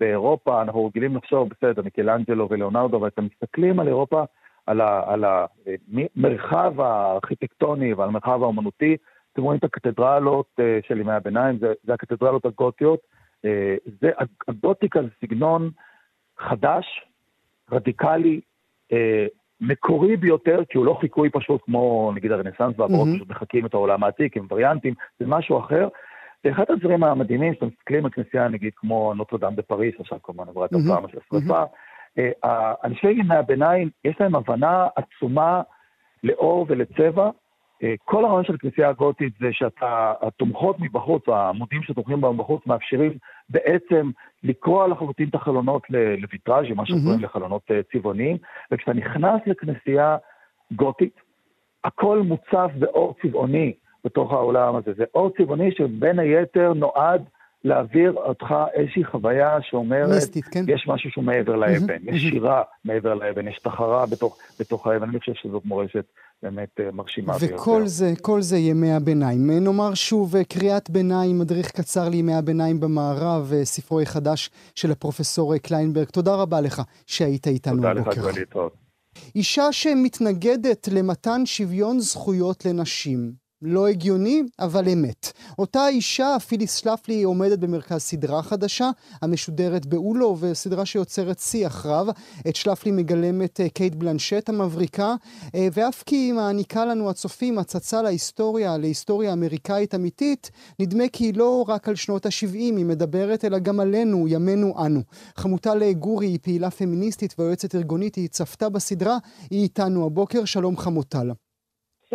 באירופה, אנחנו רגילים לחשוב, בסדר, מיקלנג'לו ולאונרדו, ואתם מסתכלים על אירופה, על, ה, על המרחב הארכיטקטוני ועל המרחב האומנותי, אתם רואים את הקתדרלות אה, של ימי הביניים, זה, זה הקתדרלות הגותיות. זה, הגותיקה זה סגנון חדש, רדיקלי, אה, מקורי ביותר, כי הוא לא חיקוי פשוט כמו נגיד הרנסאנס והעברות, mm-hmm. פשוט מחקים את העולם העתיק עם וריאנטים, זה משהו אחר. ואחד הדברים המדהימים, שאתם מסתכלים על כנסייה נגיד כמו נוטרדם בפריס, עכשיו כמובן עברה את הפעם של השרפה, אה, אנשי ימי הביניים, יש להם הבנה עצומה לאור ולצבע, כל הרעיון של הכנסייה הגותית זה שאתה, התומכות מבחוץ, העמודים שתומכים בהם בחוץ, מאפשרים בעצם לקרוע לחלוטין את החלונות לויטראז', מה שקוראים לחלונות אה, צבעוניים, וכשאתה נכנס לכנסייה גותית, הכל מוצף באור צבעוני בתוך העולם הזה. זה אור צבעוני שבין היתר נועד להעביר אותך איזושהי חוויה שאומרת, מיסטית, כן? יש משהו שהוא מעבר לאבן, יש שירה מעבר לאבן, יש תחרה בתוך, בתוך האבן, אני חושב שזאת מורשת באמת אה, מרשימה וכל ביותר. וכל זה, כל זה ימי הביניים. אה, נאמר שוב, אה, קריאת ביניים, מדריך קצר לימי הביניים במערב, ספרו החדש של הפרופסור קליינברג. תודה רבה לך שהיית איתנו הבוקר. תודה לך, גואלי, טוב. אישה שמתנגדת למתן שוויון זכויות לנשים, לא הגיוני, אבל אמת. אותה אישה, פיליס שלפלי, עומדת במרכז סדרה חדשה, המשודרת באולו, וסדרה שיוצרת שיח רב. את שלפלי מגלמת אה, קייט בלנשט המבריקה, אה, ואף כי היא מעניקה לנו הצופים הצצה להיסטוריה, להיסטוריה אמריקאית אמיתית, נדמה כי לא רק על שנות ה-70 היא מדברת, אלא גם עלינו, ימינו אנו. חמותה לגורי היא פעילה פמיניסטית ויועצת ארגונית, היא צפתה בסדרה, היא איתנו הבוקר, שלום חמוטל.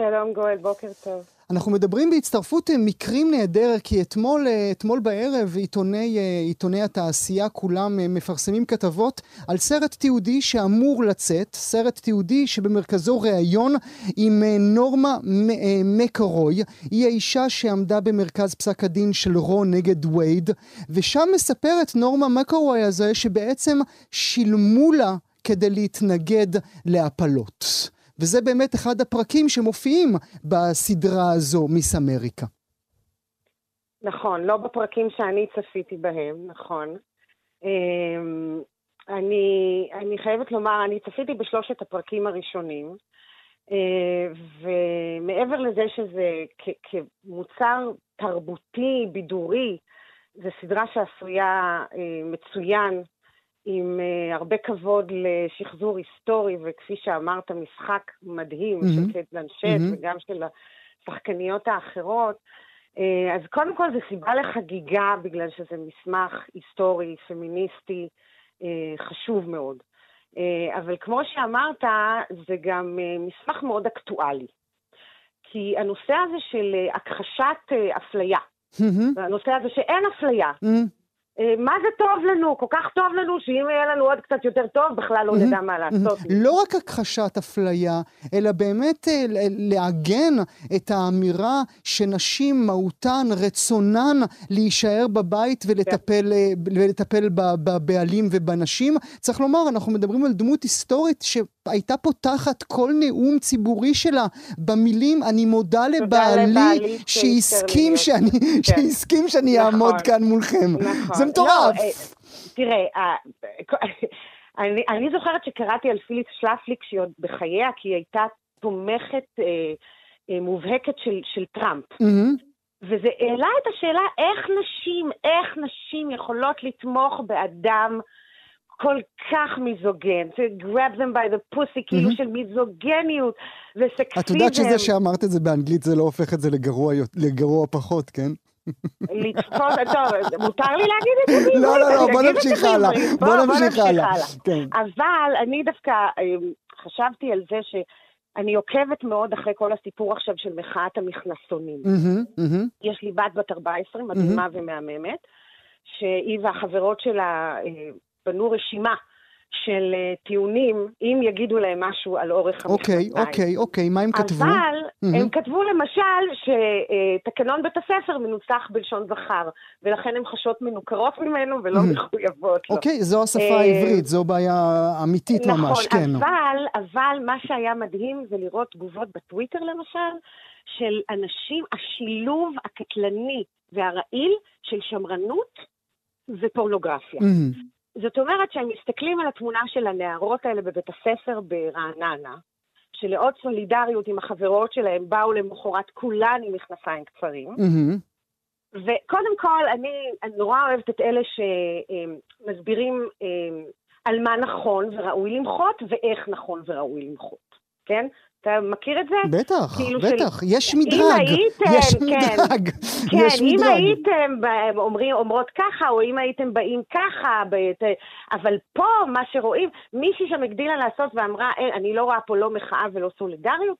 שלום גואל, בוקר טוב. אנחנו מדברים בהצטרפות אה, מקרים נהדר, כי אתמול, אה, אתמול בערב עיתוני, אה, עיתוני התעשייה כולם מפרסמים כתבות על סרט תיעודי שאמור לצאת, סרט תיעודי שבמרכזו ראיון עם נורמה מקרוי, היא האישה שעמדה במרכז פסק הדין של רו נגד וייד, ושם מספרת נורמה מקרוי הזה שבעצם שילמו לה כדי להתנגד להפלות. וזה באמת אחד הפרקים שמופיעים בסדרה הזו, מיס אמריקה. נכון, לא בפרקים שאני צפיתי בהם, נכון. אמ, אני, אני חייבת לומר, אני צפיתי בשלושת הפרקים הראשונים, אה, ומעבר לזה שזה כמוצר תרבותי, בידורי, זו סדרה שעשויה אה, מצוין עם uh, הרבה כבוד לשחזור היסטורי, וכפי שאמרת, משחק מדהים mm-hmm. של קייט בלנשט mm-hmm. וגם של השחקניות האחרות. Uh, אז קודם כל זו סיבה לחגיגה, בגלל שזה מסמך היסטורי, פמיניסטי, uh, חשוב מאוד. Uh, אבל כמו שאמרת, זה גם uh, מסמך מאוד אקטואלי. כי הנושא הזה של uh, הכחשת uh, אפליה, mm-hmm. הנושא הזה שאין אפליה, mm-hmm. אה, מה זה טוב לנו? כל כך טוב לנו, שאם יהיה לנו עוד קצת יותר טוב, בכלל לא נדע מה לעשות. לא רק הכחשת אפליה, אלא באמת אה, לעגן את האמירה שנשים, מהותן, רצונן להישאר בבית ולטפל, אה, בבעלים ובנשים. צריך לומר, אנחנו מדברים על דמות היסטורית שהייתה פותחת כל נאום ציבורי שלה במילים, אני מודה לבעלי שהסכים שאני, כן. שהסכים שאני אעמוד נכון. כאן מולכם. זה מטורף. לא, אה, תראה, אה, אני, אני זוכרת שקראתי על פיליס שלפליק שהיא עוד בחייה, כי היא הייתה תומכת אה, אה, מובהקת של, של טראמפ. מהמם. וזה העלה את השאלה איך נשים, איך נשים יכולות לתמוך באדם כל כך מיזוגן, to grab them by the pussy, כאילו מהמם. של מיזוגניות וסקסיזם. את יודעת שזה שאמרת את זה באנגלית זה לא הופך את זה לגרוע, לגרוע פחות, כן? לצפות, טוב, מותר לי להגיד את זה בעברית? לא, לא, לא, בוא נמשיך הלאה. בוא נמשיך הלאה. כן. אבל אני דווקא אמ, חשבתי על זה שאני עוקבת מאוד אחרי כל הסיפור עכשיו של מחאת המכנסונים. יש לי בת בת 14, מדהימה ומהממת, שהיא והחברות שלה אה, בנו רשימה של אה, טיעונים, אם יגידו להם משהו על אורך אוקיי. אוקיי, אוקיי, מה הם כתבו? אבל מהמם. הם כתבו למשל שתקנון בית הספר מנוסח בלשון זכר, ולכן הן חשות מנוכרות ממנו ולא מהמם. מחויבות לו. אוקיי, זו השפה אה, העברית, זו בעיה אמיתית ממש, נכון, כן. אבל, אבל מה שהיה מדהים זה לראות תגובות בטוויטר למשל, של אנשים, השילוב הקטלני והרעיל של שמרנות ופורנוגרפיה. מהמם. זאת אומרת שהם מסתכלים על התמונה של הנערות האלה בבית הספר ברעננה, שלעוד סולידריות עם החברות שלהם באו למחרת כולן עם מכנסיים קצרים. מהמם. וקודם כל, אני, אני נורא אוהבת את אלה שמסבירים אה, על מה נכון וראוי למחות ואיך נכון וראוי למחות, כן? אתה מכיר את זה? בטח, כאילו בטח, של- יש אם מדרג, הייתם, יש כן, מדרג, כן, יש אם מדרג. הייתם אומרים, אומרות ככה, או אם הייתם באים ככה, בת... אבל פה מה שרואים, מישהי שם הגדילה לעשות ואמרה, אין, אני לא רואה פה לא מחאה ולא סולידריות,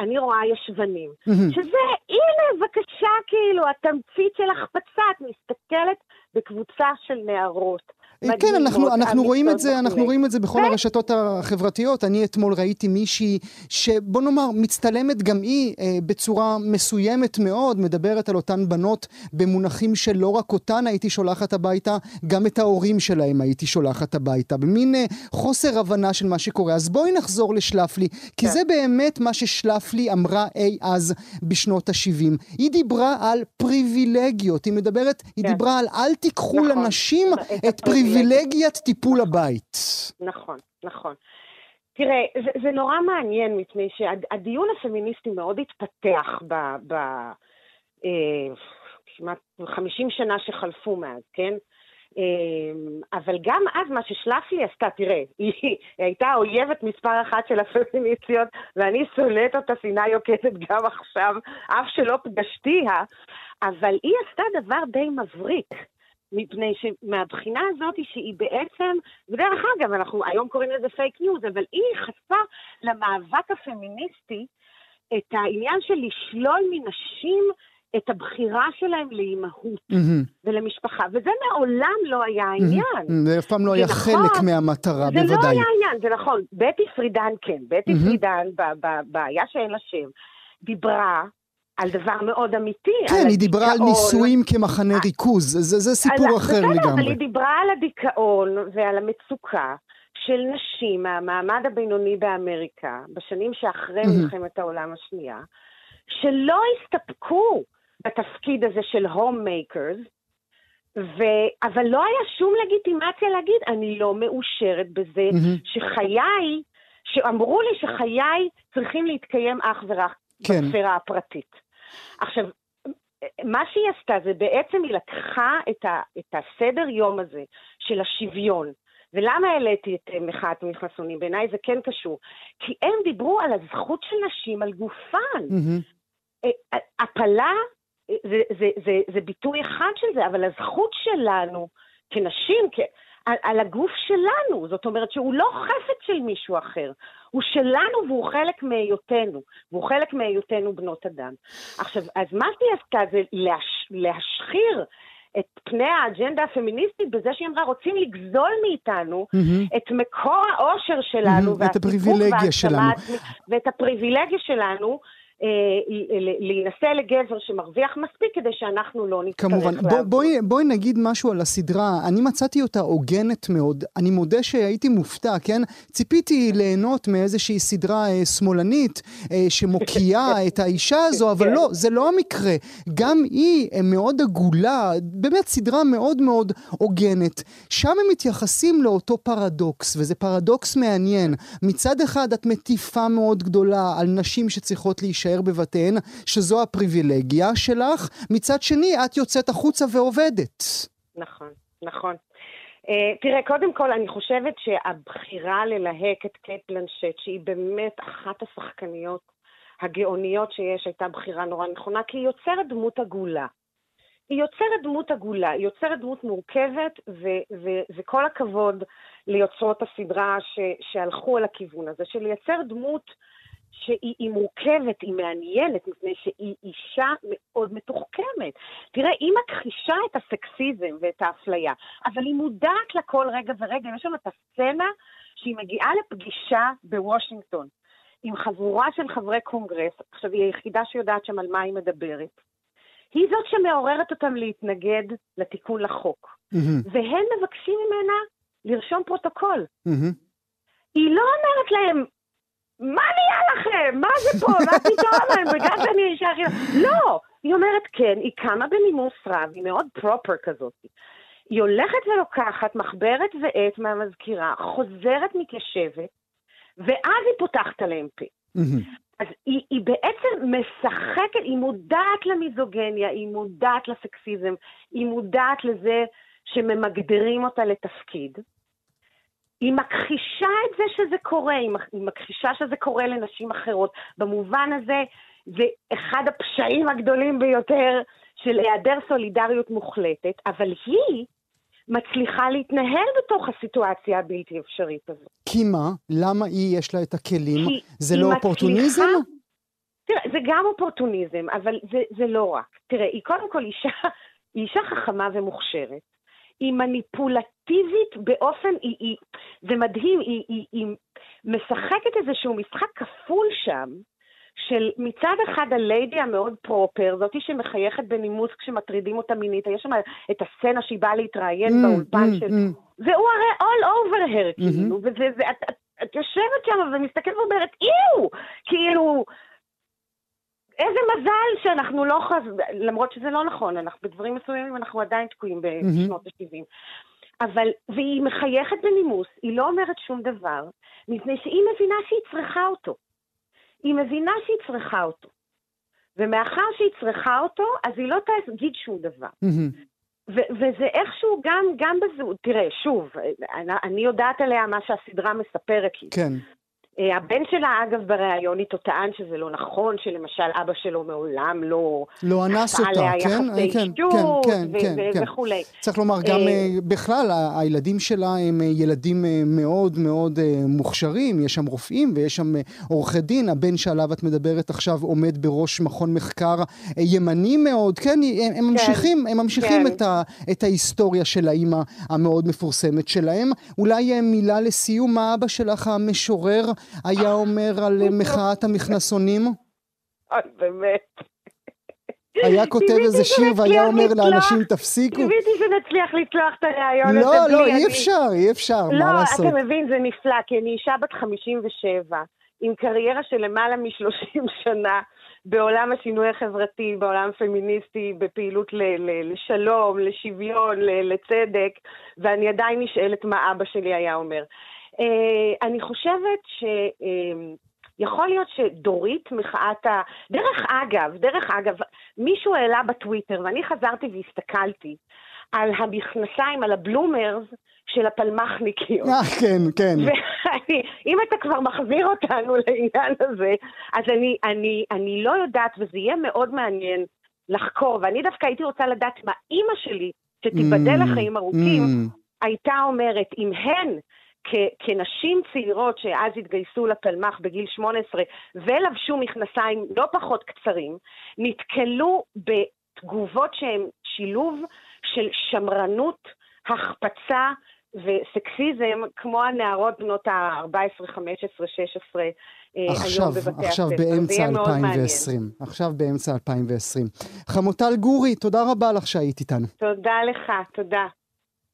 אני רואה ישבנים. שזה, הנה, בבקשה, כאילו, התמצית של החפצה, את מסתכלת בקבוצה של נערות. כן, אנחנו, אנחנו רואים את זה, אנחנו. רואים את זה בכל ו- הרשתות החברתיות. אני אתמול ראיתי מישהי שבוא נאמר, מצטלמת גם היא אה, בצורה מסוימת מאוד, מדברת על אותן בנות במונחים שלא רק אותן הייתי שולחת הביתה, גם את ההורים שלהם הייתי שולחת הביתה, במין אה, חוסר הבנה של מה שקורה. אז בואי נחזור לשלפלי, כי כן. זה באמת מה ששלפלי אמרה אי אז בשנות ה-70. היא דיברה על פריבילגיות, היא מדברת, היא כן. דיברה על אל תיקחו נכון, לנשים את הפריבילגיה. פריבילגיית טיפול הבית. נכון, נכון. תראה, זה, זה נורא מעניין מפני שהדיון הפמיניסטי מאוד התפתח ב... ב אה, כמעט 50 שנה שחלפו מאז, כן? אה, אבל גם אז מה ששלפלי עשתה, תראה, היא, היא הייתה האויבת מספר אחת של הפמיניסטיות, ואני שונאת אותה שנאה יוקדת גם עכשיו, אף שלא פגשתיה, אבל היא עשתה דבר די מבריק. מפני שמהבחינה הזאת שהיא בעצם, ודרך אגב, אנחנו היום קוראים לזה פייק ניוז, אבל היא חשפה למאבק הפמיניסטי את העניין של לשלול מנשים את הבחירה שלהם לאימהות מהמם, ולמשפחה, וזה מעולם לא היה העניין. מהמם. זה אף פעם לא היה זה חלק נכון. מהמטרה, זה לא בוודאי. היה העניין, זה נכון. בטי פרידן כן, בטי מהמם. פרידן, בבעיה שאין לה שם, דיברה על דבר מאוד אמיתי. כן, היא דיברה על. נישואים כמחנה ריכוז, זה זה סיפור אחר בסדר, אבל לגמרי. היא דיברה על הדיכאון ועל המצוקה של נשים מהמעמד הבינוני באמריקה, בשנים שאחרי. מלחמת העולם השנייה, שלא הסתפקו בתפקיד הזה של הום מייקרס, ו... אבל לא היה שום לגיטימציה להגיד, אני לא מאושרת בזה. שחיי, שאמרו לי שחיי צריכים להתקיים אך ורק כן. בספירה הפרטית. עכשיו, מה שהיא עשתה זה בעצם היא לקחה את, ה, את הסדר יום הזה של השוויון. ולמה העליתי את אה, מחאת המכנסונים? בעיניי זה כן קשור. כי הם דיברו על הזכות של נשים על גופן. אה, הפלה זה, זה, זה, זה ביטוי אחד של זה, אבל הזכות שלנו כנשים, כ... על, על הגוף שלנו, זאת אומרת שהוא לא חפץ של מישהו אחר, הוא שלנו והוא חלק מהיותנו, והוא חלק מהיותנו בנות אדם. עכשיו, אז מה שהיא עשתה זה להש, להשחיר את פני האג'נדה הפמיניסטית בזה שהיא אמרה, רוצים לגזול מאיתנו מהמם. את מקור האושר שלנו, מהמם, את והסיפוק הפריבילגיה שלנו. ואת הפריבילגיה שלנו להינשא לגבר שמרוויח מספיק כדי שאנחנו לא נצטרך כמובן. בוא, בואי, בואי נגיד משהו על הסדרה. אני מצאתי אותה הוגנת מאוד. אני מודה שהייתי מופתע, כן? ציפיתי ליהנות מאיזושהי סדרה אה, שמאלנית אה, שמוקיעה את האישה הזו, אבל לא, זה לא המקרה. גם היא אה, מאוד עגולה, באמת סדרה מאוד מאוד הוגנת. שם הם מתייחסים לאותו פרדוקס, וזה פרדוקס מעניין. מצד אחד את מטיפה מאוד גדולה על נשים שצריכות להישאר בבתיהן, שזו הפריבילגיה שלך, מצד שני את יוצאת החוצה ועובדת. נכון, נכון. Uh, תראה, קודם כל, אני חושבת שהבחירה ללהק את קייט בלנשט, שהיא באמת אחת השחקניות הגאוניות שיש, הייתה בחירה נורא נכונה, כי היא יוצרת דמות עגולה. היא יוצרת דמות עגולה, היא יוצרת דמות מורכבת, ו- ו- וכל הכבוד ליוצרות הסדרה ש- שהלכו על הכיוון הזה, של לייצר דמות שהיא מורכבת, היא מעניינת, מפני שהיא אישה מאוד מתוחכמת. תראה, היא מכחישה את הסקסיזם ואת האפליה, אבל היא מודעת לכל רגע ורגע. יש שם את הסצנה שהיא מגיעה לפגישה בוושינגטון עם חבורה של חברי קונגרס, עכשיו היא היחידה שיודעת שם על מה היא מדברת. היא זאת שמעוררת אותם להתנגד לתיקון לחוק. Mm-hmm. והם מבקשים ממנה לרשום פרוטוקול. Mm-hmm. היא לא אומרת להם, מה נהיה לכם? מה זה פה? מה פתאום? בגלל שאני אישה הכי... לא! היא אומרת כן, היא קמה בנימוס רב, היא מאוד proper כזאת. היא הולכת ולוקחת מחברת ועט מהמזכירה, חוזרת מתיישבת, ואז היא פותחת עליהם פה. אז היא, היא בעצם משחקת, היא מודעת למיזוגניה, היא מודעת לסקסיזם, היא מודעת לזה שממגדרים אותה לתפקיד. היא מכחישה את זה שזה קורה, היא מכחישה שזה קורה לנשים אחרות. במובן הזה, זה אחד הפשעים הגדולים ביותר של היעדר סולידריות מוחלטת, אבל היא מצליחה להתנהל בתוך הסיטואציה הבלתי אפשרית הזאת. כי מה? למה היא יש לה את הכלים? זה לא אופורטוניזם? תראה, זה גם אופורטוניזם, אבל זה, זה לא רק. תראה, היא קודם כל אישה, היא אישה חכמה ומוכשרת. היא מניפולטיבית באופן, היא, היא, זה מדהים, היא, היא, היא משחקת איזשהו משחק כפול שם, של מצד אחד הליידי המאוד פרופר, זאתי שמחייכת בנימוס כשמטרידים אותה מינית, יש שם את הסצנה שהיא באה להתראיין mm, באולפן mm, של... Mm. והוא הרי all over her, mm-hmm. כאילו, וזה, זה, את, את, את יושבת שם ומסתכלת ואומרת, איו! כאילו, איזה מזל שאנחנו לא חז... למרות שזה לא נכון, אנחנו בדברים מסוימים אנחנו עדיין תקועים בשנות mm-hmm. ה-70. אבל, והיא מחייכת בנימוס, היא לא אומרת שום דבר, מפני שהיא מבינה שהיא צריכה אותו. היא מבינה שהיא צריכה אותו. ומאחר שהיא צריכה אותו, אז היא לא תגיד שום דבר. Mm-hmm. ו- וזה איכשהו גם, גם בזהות, תראה, שוב, אני, אני יודעת עליה מה שהסדרה מספרת לי. כן. אה, הבן שלה, אגב, בריאיון איתו טען שזה לא נכון, שלמשל אבא שלו מעולם לא... לא אנס אותה, כן? כן, כן, כן, כן, כן. וכולי. צריך לומר, גם אה, אה, בכלל, הילדים שלה הם ילדים מאוד מאוד מוכשרים, יש שם רופאים ויש שם עורכי דין, הבן שעליו את מדברת עכשיו עומד בראש מכון מחקר ימני מאוד, כן, הם, הם ממשיכים, הם ממשיכים כן. את, ה, את ההיסטוריה של האימא המאוד מפורסמת שלהם. אולי מילה לסיום, מה אבא שלך המשורר היה אומר על מחאת המכנסונים? באמת. היה כותב איזה שיר והיה אומר לאנשים תפסיקו. קיוויתי שנצליח לצלוח את הרעיון הזה. לא, לא, אי אפשר, אי אפשר, מה לעשות. לא, אתה מבין, זה נפלא, כי אני אישה בת 57, עם קריירה של למעלה מ-30 שנה בעולם השינוי החברתי, בעולם הפמיניסטי, בפעילות לשלום, לשוויון, לצדק, ואני עדיין נשאלת מה אבא שלי היה אומר. אה, אני חושבת ש... אה, יכול להיות שדורית, מחאת ה... דרך אגב, דרך אגב, מישהו העלה בטוויטר, ואני חזרתי והסתכלתי על המכנסיים, על הבלומרס של הפלמחניקיות. אה, כן, כן. ואם אתה כבר מחזיר אותנו לעניין הזה, אז אני, אני, אני לא יודעת, וזה יהיה מאוד מעניין לחקור, ואני דווקא הייתי רוצה לדעת מה אימא שלי, שתיבדל mm, לחיים ארוכים, mm. הייתה אומרת, אם הן כ- כנשים צעירות שאז התגייסו לפלמ"ח בגיל 18 ולבשו מכנסיים לא פחות קצרים, נתקלו בתגובות שהן שילוב של שמרנות החפצה וסקסיזם כמו הנערות בנות ה-14, 15, 16 עכשיו, היום בבתי עכשיו הספר. באמצע יהיה מאוד מעניין. 2020. עכשיו באמצע 2020. חמוטל גורי, תודה רבה לך שהיית איתנו. תודה לך, תודה.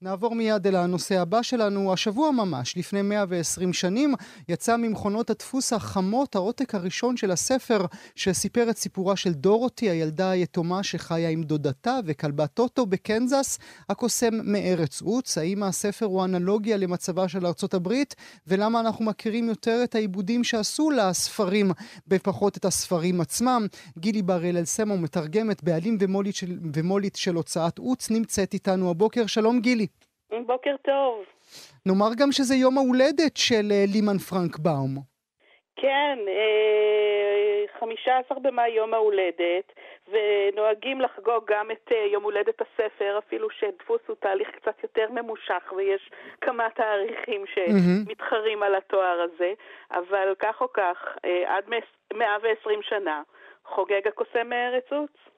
נעבור מיד אל הנושא הבא שלנו. השבוע ממש, לפני 120 שנים, יצא ממכונות הדפוס החמות העותק הראשון של הספר שסיפר את סיפורה של דורותי, הילדה היתומה שחיה עם דודתה וכלבה טוטו בקנזס, הקוסם מארץ עוץ. האם הספר הוא אנלוגיה למצבה של ארצות הברית, ולמה אנחנו מכירים יותר את העיבודים שעשו לספרים ופחות את הספרים עצמם? גילי בר הלל סמו, מתרגמת, בעלים ומולית של, ומולית של הוצאת עוץ, נמצאת איתנו הבוקר. שלום גילי. בוקר טוב. נאמר גם שזה יום ההולדת של אה, לימן פרנק באום. כן, אה, 15 במאי יום ההולדת, ונוהגים לחגוג גם את אה, יום הולדת הספר, אפילו שדפוס הוא תהליך קצת יותר ממושך, ויש כמה תאריכים שמתחרים על התואר הזה, אבל כך או כך, אה, עד 120 שנה חוגג הקוסם מארץ עוץ.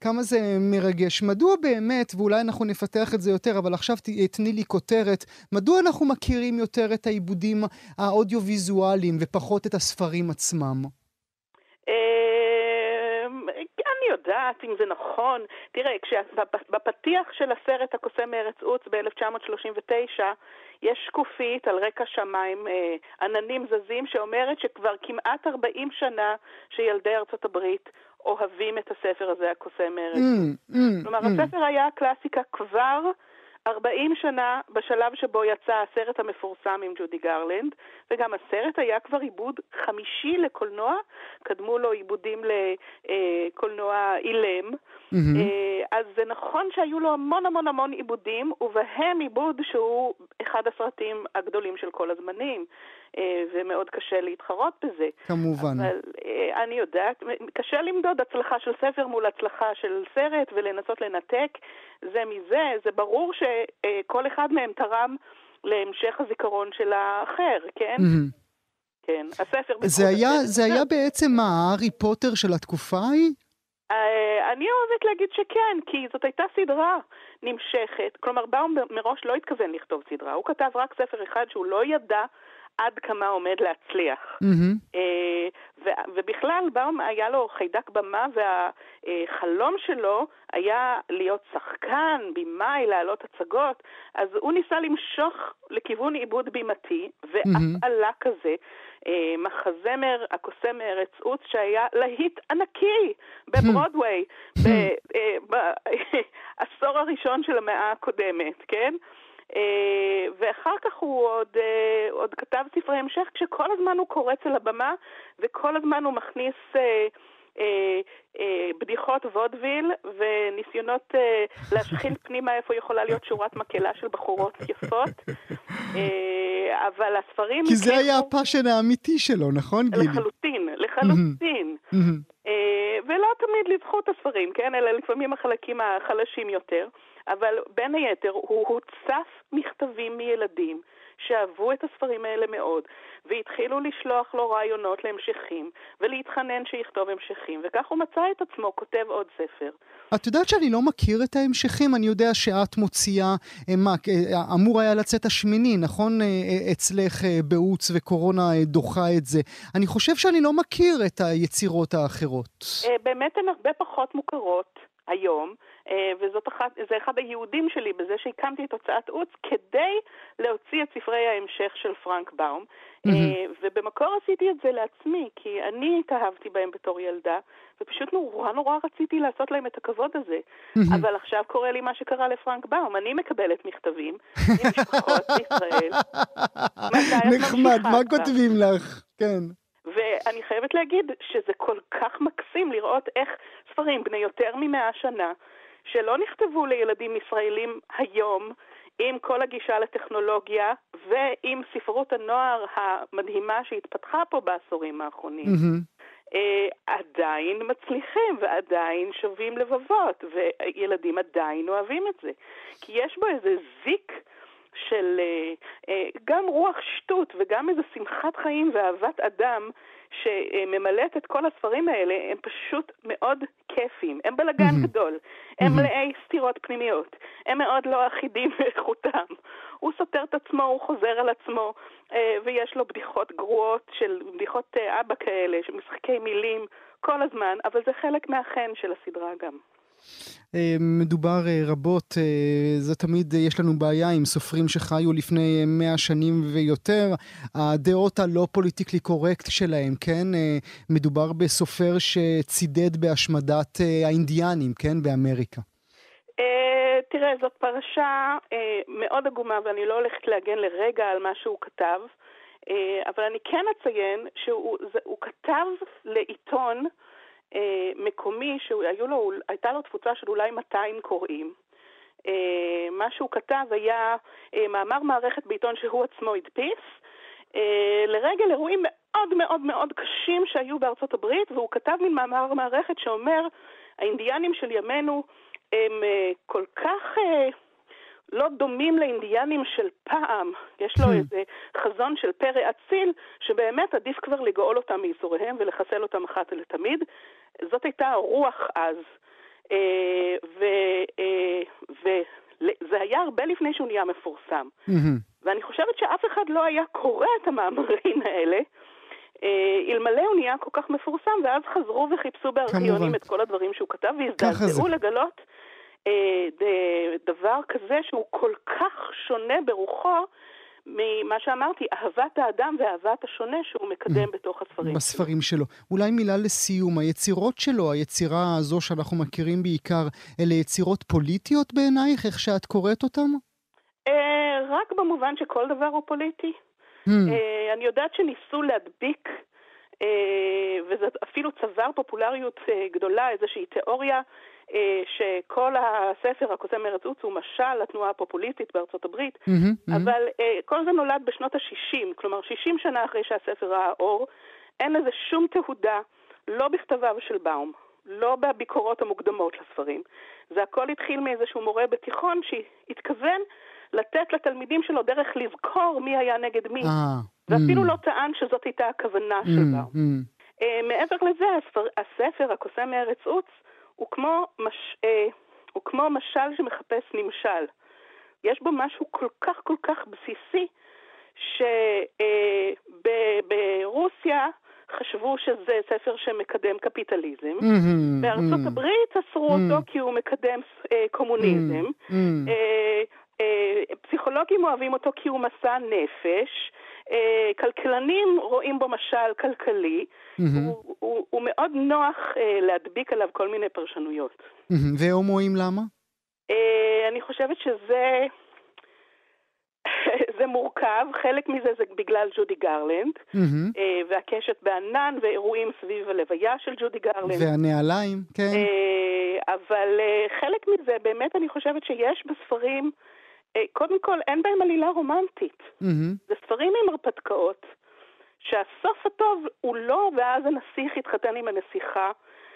כמה זה מרגש. מדוע באמת, ואולי אנחנו נפתח את זה יותר, אבל עכשיו תני לי כותרת, מדוע אנחנו מכירים יותר את העיבודים האודיו-ויזואליים ופחות את הספרים עצמם? אה, אני יודעת אם זה נכון. תראה, בפתיח של הסרט הקוסם מארץ עוץ ב-1939, יש שקופית על רקע שמיים, אה, עננים זזים, שאומרת שכבר כמעט 40 שנה שילדי ארצות הברית אוהבים את הספר הזה, הקוסם עוץ. Mm, mm, כלומר, mm. הספר היה קלאסיקה כבר 40 שנה בשלב שבו יצא הסרט המפורסם עם ג'ודי גרלנד, וגם הסרט היה כבר עיבוד חמישי לקולנוע, קדמו לו עיבודים לקולנוע אילם. מהמם. אה, אז זה נכון שהיו לו המון המון המון עיבודים, ובהם עיבוד שהוא אחד הסרטים הגדולים של כל הזמנים, אה, ומאוד קשה להתחרות בזה. כמובן. אבל אה, אני יודעת, קשה למדוד הצלחה של ספר מול הצלחה של סרט ולנסות לנתק זה מזה. זה ברור שכל אחד מהם תרם להמשך הזיכרון של האחר, כן? מהמם. כן. הספר... זה היה, הספר. זה היה בעצם מה, הארי פוטר של התקופה ההיא? אה, אני אוהבת להגיד שכן, כי זאת הייתה סדרה נמשכת. כלומר, באום מראש לא התכוון לכתוב סדרה, הוא כתב רק ספר אחד שהוא לא ידע עד כמה עומד להצליח. אה, ו- ובכלל, באום היה לו חיידק במה, והחלום שלו היה להיות שחקן, במאי, להעלות הצגות, אז הוא ניסה למשוך לכיוון עיבוד בימתי, ואף מהמם. עלה כזה. אה, מחזמר הקוסם מארץ עוץ שהיה להיט ענקי בברודוויי בעשור הראשון של המאה הקודמת, כן? אה, ואחר כך הוא עוד, אה, עוד כתב ספרי המשך כשכל הזמן הוא קורץ על הבמה וכל הזמן הוא מכניס אה, אה, אה, בדיחות וודוויל וניסיונות אה, להשחיל פנימה איפה יכולה להיות שורת מקהלה של בחורות יפות. אה, אבל הספרים... כי זה הצליחו- היה הפאשן האמיתי שלו, נכון, גילי? לחלוטין, לחלוטין. אה, ולא תמיד לזכות הספרים, כן? אלא לפעמים החלקים החלשים יותר. אבל בין היתר הוא הוצף מכתבים מילדים שאהבו את הספרים האלה מאוד, והתחילו לשלוח לו רעיונות להמשכים, ולהתחנן שיכתוב המשכים, וכך הוא מצא את עצמו כותב עוד ספר. את יודעת שאני לא מכיר את ההמשכים? אני יודע שאת מוציאה, אה, מה, אה, אמור היה לצאת השמיני, נכון? אה, אצלך באוץ וקורונה דוחה את זה. אני חושב שאני לא מכיר את היצירות האחרות. באמת הן הרבה פחות מוכרות היום, אה, וזאת אחת, זה אחד הייעודים שלי בזה שהקמתי את הוצאת עוץ כדי להוציא את ספרי ההמשך של פרנק באום. אה, ובמקור עשיתי את זה לעצמי, כי אני התאהבתי בהם בתור ילדה, ופשוט נורא נורא רציתי לעשות להם את הכבוד הזה. אבל עכשיו קורה לי מה שקרה לפרנק באום, אני מקבלת מכתבים ממשפחות בישראל. נחמד, מה? כותבים לך? כן. ואני חייבת להגיד שזה כל כך מקסים לראות איך ספרים בני יותר ממאה שנה, שלא נכתבו לילדים ישראלים היום, עם כל הגישה לטכנולוגיה ועם ספרות הנוער המדהימה שהתפתחה פה בעשורים האחרונים. אה, עדיין מצליחים ועדיין שווים לבבות, וילדים עדיין אוהבים את זה. כי יש בו איזה זיק של אה, אה, גם רוח שטות וגם איזו שמחת חיים ואהבת אדם שממלאת את כל הספרים האלה, הם פשוט מאוד כיפיים, הם בלאגן מהמם. גדול, הם. מלאי סתירות פנימיות, הם מאוד לא אחידים באיכותם. הוא סותר את עצמו, הוא חוזר על עצמו, אה, ויש לו בדיחות גרועות של בדיחות אה, אבא כאלה, של משחקי מילים כל הזמן, אבל זה חלק מהחן של הסדרה גם. אה, מדובר אה, רבות, אה, זה תמיד יש לנו בעיה עם סופרים שחיו לפני אה, מאה שנים ויותר, הדעות הלא פוליטיקלי קורקט שלהם, כן? מדובר בסופר שצידד בהשמדת האינדיאנים, כן? באמריקה. אה, תראה, זאת פרשה מאוד עגומה, ואני לא הולכת להגן לרגע על מה שהוא כתב, אבל אני כן אציין שהוא כתב לעיתון מקומי שהייתה לו תפוצה של אולי 200 קוראים. אה, מה שהוא כתב היה אה, מאמר מערכת בעיתון שהוא עצמו הדפיס, אה, לרגל אירועים מאוד מאוד מאוד קשים שהיו בארצות הברית, והוא כתב מין מאמר מערכת שאומר, האינדיאנים של ימינו הם אה, כל כך אה, לא דומים לאינדיאנים של פעם. יש לו Hmm. איזה חזון של פרא אציל, שבאמת עדיף כבר לגאול אותם מייסוריהם ולחסל אותם אחת ולתמיד. זאת הייתה הרוח אז. אה, ו- אה, וזה היה הרבה לפני שהוא נהיה מפורסם. ואני חושבת שאף אחד לא היה קורא את המאמרים האלה, אה, אלמלא הוא נהיה כל כך מפורסם, ואז חזרו וחיפשו בארכיונים. את כל הדברים שהוא כתב, והזדעזעו. לגלות אה, דבר כזה שהוא כל כך שונה ברוחו ממה שאמרתי, אהבת האדם ואהבת השונה שהוא מקדם בתוך הספרים. בספרים שלו. אולי מילה לסיום, היצירות שלו, היצירה הזו שאנחנו מכירים בעיקר, אלה יצירות פוליטיות בעינייך, איך שאת קוראת אותן? אה, רק במובן שכל דבר הוא פוליטי. Hmm. אה, אני יודעת שניסו להדביק, אה, וזה אפילו צבר פופולריות גדולה, איזושהי תיאוריה שכל הספר, הקוסם ארץ עוץ, הוא משל לתנועה הפופוליסטית בארצות הברית, מהמם. אבל אה, כל זה נולד בשנות ה-60, כלומר 60 שנה אחרי שהספר ראה אור, אין לזה שום תהודה, לא בכתביו של באום, לא בביקורות המוקדמות לספרים. זה הכל התחיל מאיזשהו מורה בתיכון שהתכוון לתת לתלמידים שלו דרך לזכור מי היה נגד מי. אה, ואפילו hmm, לא טען שזאת הייתה הכוונה של hmm, באום. hmm. אה, מעבר לזה, הספר, הספר, הקוסם מארץ עוץ, הוא כמו, מש, אה, הוא כמו משל שמחפש נמשל. יש בו משהו כל כך כל כך בסיסי, שברוסיה חשבו שזה ספר שמקדם קפיטליזם. מהמם, בארצות מהמם. הברית אסרו אותו כי הוא מקדם אה, קומוניזם. מהמם. אה, אה, פסיכולוגים אוהבים אותו כי הוא מסע נפש. אה, כלכלנים רואים בו משל כלכלי. מהמם. הוא, הוא, הוא מאוד נוח אה, להדביק עליו כל מיני פרשנויות. מהמם. והומואים למה? אה, אני חושבת שזה זה מורכב, חלק מזה זה בגלל ג'ודי גרלנד. אה, והקשת בענן ואירועים סביב הלוויה של ג'ודי גרלנד. והנעליים, כן. אה, אבל אה, חלק מזה, באמת אני חושבת שיש בספרים, קודם כל אין בהם עלילה רומנטית. מהמם. זה ספרים עם הרפתקאות, שהסוף הטוב הוא לא, ואז הנסיך התחתן עם הנסיכה,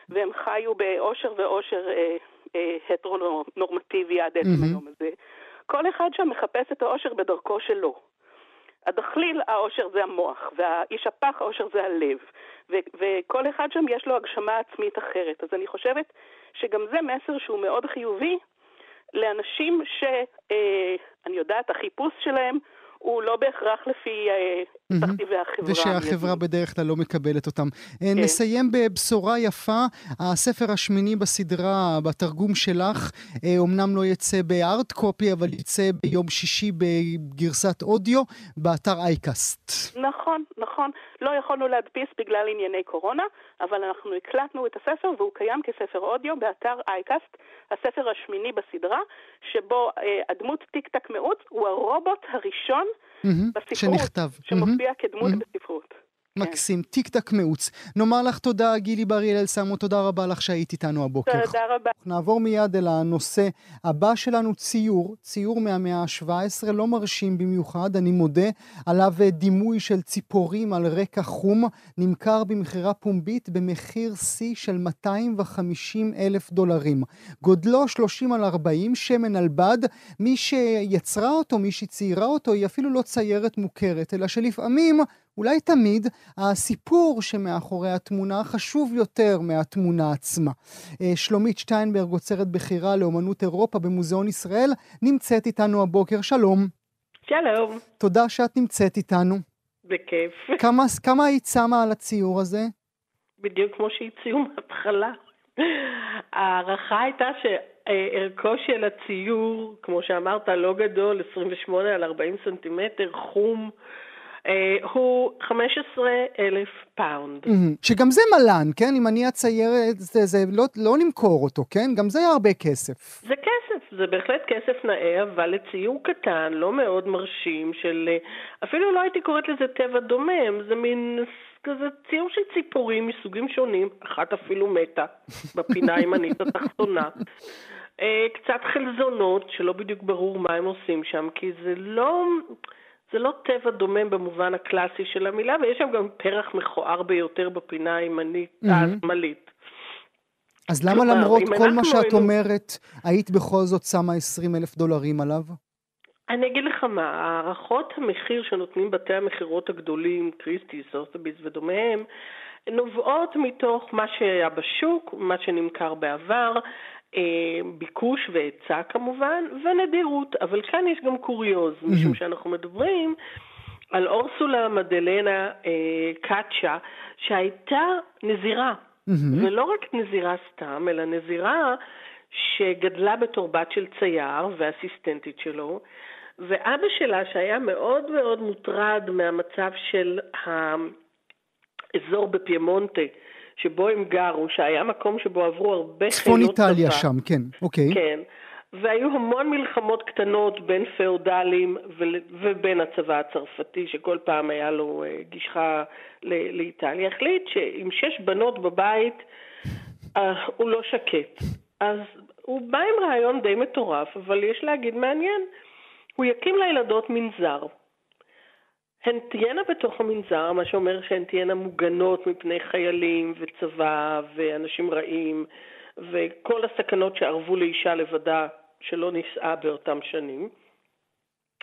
והם חיו באושר ואושר אה, אה, הטרונורמטיבי עד עצם מהמם. היום הזה. כל אחד שם מחפש את האושר בדרכו שלו. הדחליל, האושר זה המוח, והאיש הפח, האושר זה הלב. ו- וכל אחד שם יש לו הגשמה עצמית אחרת. אז אני חושבת שגם זה מסר שהוא מאוד חיובי לאנשים שאני יודעת, החיפוש שלהם הוא לא בהכרח לפי אה. תכתיבי החברה. ושהחברה. בדרך כלל לא מקבלת אותם. אה, כן. נסיים בבשורה יפה, הספר השמיני בסדרה, בתרגום שלך, אה, אומנם לא יצא בארט קופי, אבל יצא ביום שישי בגרסת אודיו, באתר אייקאסט. נכון, נכון. לא יכולנו להדפיס בגלל ענייני קורונה, אבל אנחנו הקלטנו את הספר והוא קיים כספר אודיו באתר iCast, הספר השמיני בסדרה, שבו אה, הדמות טיק טק מעוץ הוא הרובוט הראשון מהמם, בספרות, שנכתב. שמופיע מהמם, כדמות מהמם. בספרות. כן. מקסים, טיק טק מעוץ. נאמר לך תודה, גילי בר הלל סמו, תודה רבה לך שהיית איתנו הבוקר. תודה רבה. נעבור מיד אל הנושא הבא שלנו, ציור, ציור מהמאה ה-17, לא מרשים במיוחד, אני מודה, עליו דימוי של ציפורים על רקע חום, נמכר במכירה פומבית במחיר שיא של 250 אלף דולרים. גודלו 30 על 40, שמן על בד, מי שיצרה אותו, מי שציירה אותו, היא אפילו לא ציירת מוכרת, אלא שלפעמים אולי תמיד הסיפור שמאחורי התמונה חשוב יותר מהתמונה עצמה. אה, שלומית שטיינברג, עוצרת בכירה לאומנות אירופה במוזיאון ישראל, נמצאת איתנו הבוקר. שלום. שלום. תודה שאת נמצאת איתנו. בכיף. כמה, כמה היית שמה על הציור הזה? בדיוק כמו שהציעו מההתחלה. ההערכה הייתה שערכו של הציור, כמו שאמרת, לא גדול, 28 על 40 סנטימטר, חום. אה, הוא 15 אלף פאונד. שגם זה מלא, כן? אם אני אצייר את זה, זה לא, לא נמכור אותו, כן? גם זה הרבה כסף. זה כסף, זה בהחלט כסף נאה, אבל לציור קטן, לא מאוד מרשים, של... אה, אפילו לא הייתי קוראת לזה טבע דומם, זה מין כזה ציור של ציפורים מסוגים שונים, אחת אפילו מתה, בפינה הימנית התחתונה. אה, קצת חלזונות, שלא בדיוק ברור מה הם עושים שם, כי זה לא... זה לא טבע דומם במובן הקלאסי של המילה, ויש שם גם פרח מכוער ביותר בפינה הימנית, mm-hmm. השמאלית. אז למה כלומר, למרות כל מה שאת היינו... אומרת, היית בכל זאת שמה 20 אלף דולרים עליו? אני אגיד לך מה, הערכות המחיר שנותנים בתי המכירות הגדולים, קריסטי, סוסטביס ודומיהם, נובעות מתוך מה שהיה בשוק, מה שנמכר בעבר, ביקוש והיצע כמובן, ונדירות, אבל כאן יש גם קוריוז, mm-hmm. משום שאנחנו מדברים על אורסולה מדלנה אה, קאצ'ה, שהייתה נזירה, mm-hmm. ולא רק נזירה סתם, אלא נזירה שגדלה בתור בת של צייר ואסיסטנטית שלו, ואבא שלה, שהיה מאוד מאוד מוטרד מהמצב של האזור בפיימונטה, שבו הם גרו, שהיה מקום שבו עברו הרבה צפון איטליה צבא. שם, כן, אוקיי. כן. והיו המון מלחמות קטנות בין פאודלים ובין הצבא הצרפתי, שכל פעם היה לו אה, גישכה לאיטליה. החליט שעם שש בנות בבית, אה, הוא לא שקט. אז הוא בא עם רעיון די מטורף, אבל יש להגיד מעניין. הוא יקים לילדות מנזר. הן תהיינה בתוך המנזר, מה שאומר שהן תהיינה מוגנות מפני חיילים וצבא ואנשים רעים וכל הסכנות שארבו לאישה לבדה שלא נישאה באותם שנים.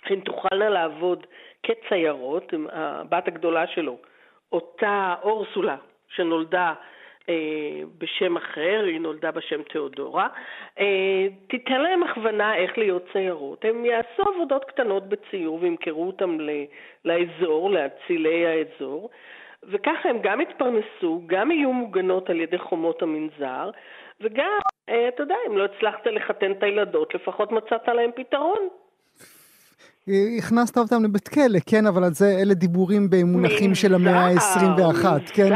הן תוכלנה לעבוד כציירות, הבת הגדולה שלו, אותה אורסולה שנולדה בשם אחר, היא נולדה בשם תיאודורה, אה, תיתן להם הכוונה איך להיות ציירות. הם יעשו עבודות קטנות בציור וימכרו אותם לאזור, לאצילי האזור, וככה הם גם יתפרנסו, גם יהיו מוגנות על ידי חומות המנזר, וגם, אה, אתה יודע, אם לא הצלחת לחתן את הילדות, לפחות מצאת להם פתרון. הכנסת אותם לבית כלא, כן, אבל זה, אלה דיבורים במונחים של המאה ה-21, כן?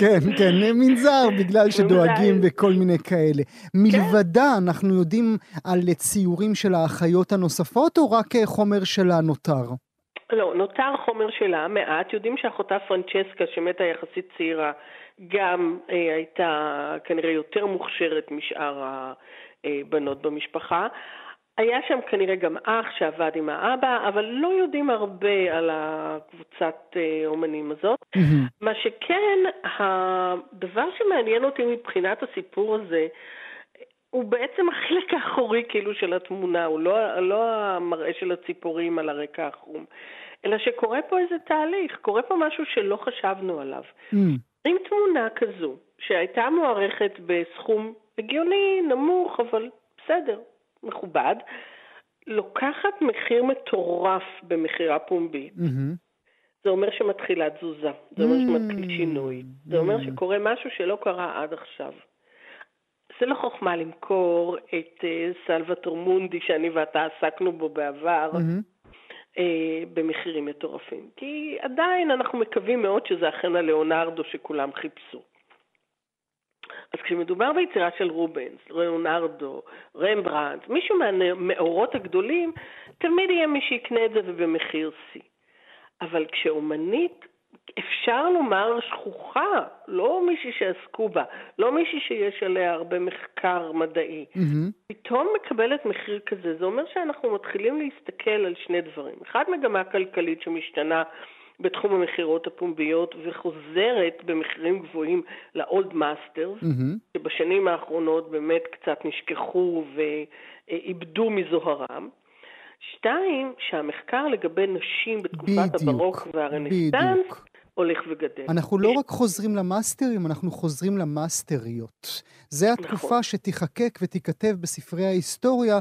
כן, כן, מנזר, בגלל שדואגים וכל מיני כאלה. מלבדה, אנחנו יודעים על ציורים של האחיות הנוספות, או רק חומר שלה נותר? לא, נותר חומר שלה מעט. יודעים שאחותה פרנצ'סקה, שמתה יחסית צעירה, גם אה, הייתה כנראה יותר מוכשרת משאר הבנות במשפחה. היה שם כנראה גם אח שעבד עם האבא, אבל לא יודעים הרבה על הקבוצת אה, אומנים הזאת. Mm-hmm. מה שכן, הדבר שמעניין אותי מבחינת הסיפור הזה, הוא בעצם החלק האחורי כאילו של התמונה, הוא לא, לא המראה של הציפורים על הרקע החום, אלא שקורה פה איזה תהליך, קורה פה משהו שלא חשבנו עליו. Mm. עם תמונה כזו, שהייתה מוערכת בסכום הגיוני, נמוך, אבל בסדר, מכובד, לוקחת מחיר מטורף במכירה פומבית. Mm-hmm. זה אומר שמתחילה תזוזה, זה אומר שמתחיל שינוי, זה אומר שקורה משהו שלא קרה עד עכשיו. זה לא חוכמה למכור את uh, סלווטור מונדי שאני ואתה עסקנו בו בעבר mm-hmm. uh, במחירים מטורפים. כי עדיין אנחנו מקווים מאוד שזה אכן הלאונרדו שכולם חיפשו. אז כשמדובר ביצירה של רובנס, ראונרדו, רמברנט, מישהו מהמאורות הגדולים, תמיד יהיה מי שיקנה את זה ובמחיר שיא. אבל כשאומנית, אפשר לומר שכוחה, לא מישהי שעסקו בה, לא מישהי שיש עליה הרבה מחקר מדעי, mm-hmm. פתאום מקבלת מחיר כזה, זה אומר שאנחנו מתחילים להסתכל על שני דברים. אחד, מגמה כלכלית שמשתנה בתחום המכירות הפומביות וחוזרת במחירים גבוהים ל old masters, mm-hmm. שבשנים האחרונות באמת קצת נשכחו ואיבדו מזוהרם. שתיים, שהמחקר לגבי נשים בתקופת בדיוק, הברוק והרנסנס בדיוק. הולך וגדל. אנחנו לא רק חוזרים למאסטרים, אנחנו חוזרים למאסטריות. זה התקופה נכון. שתיחקק ותיכתב בספרי ההיסטוריה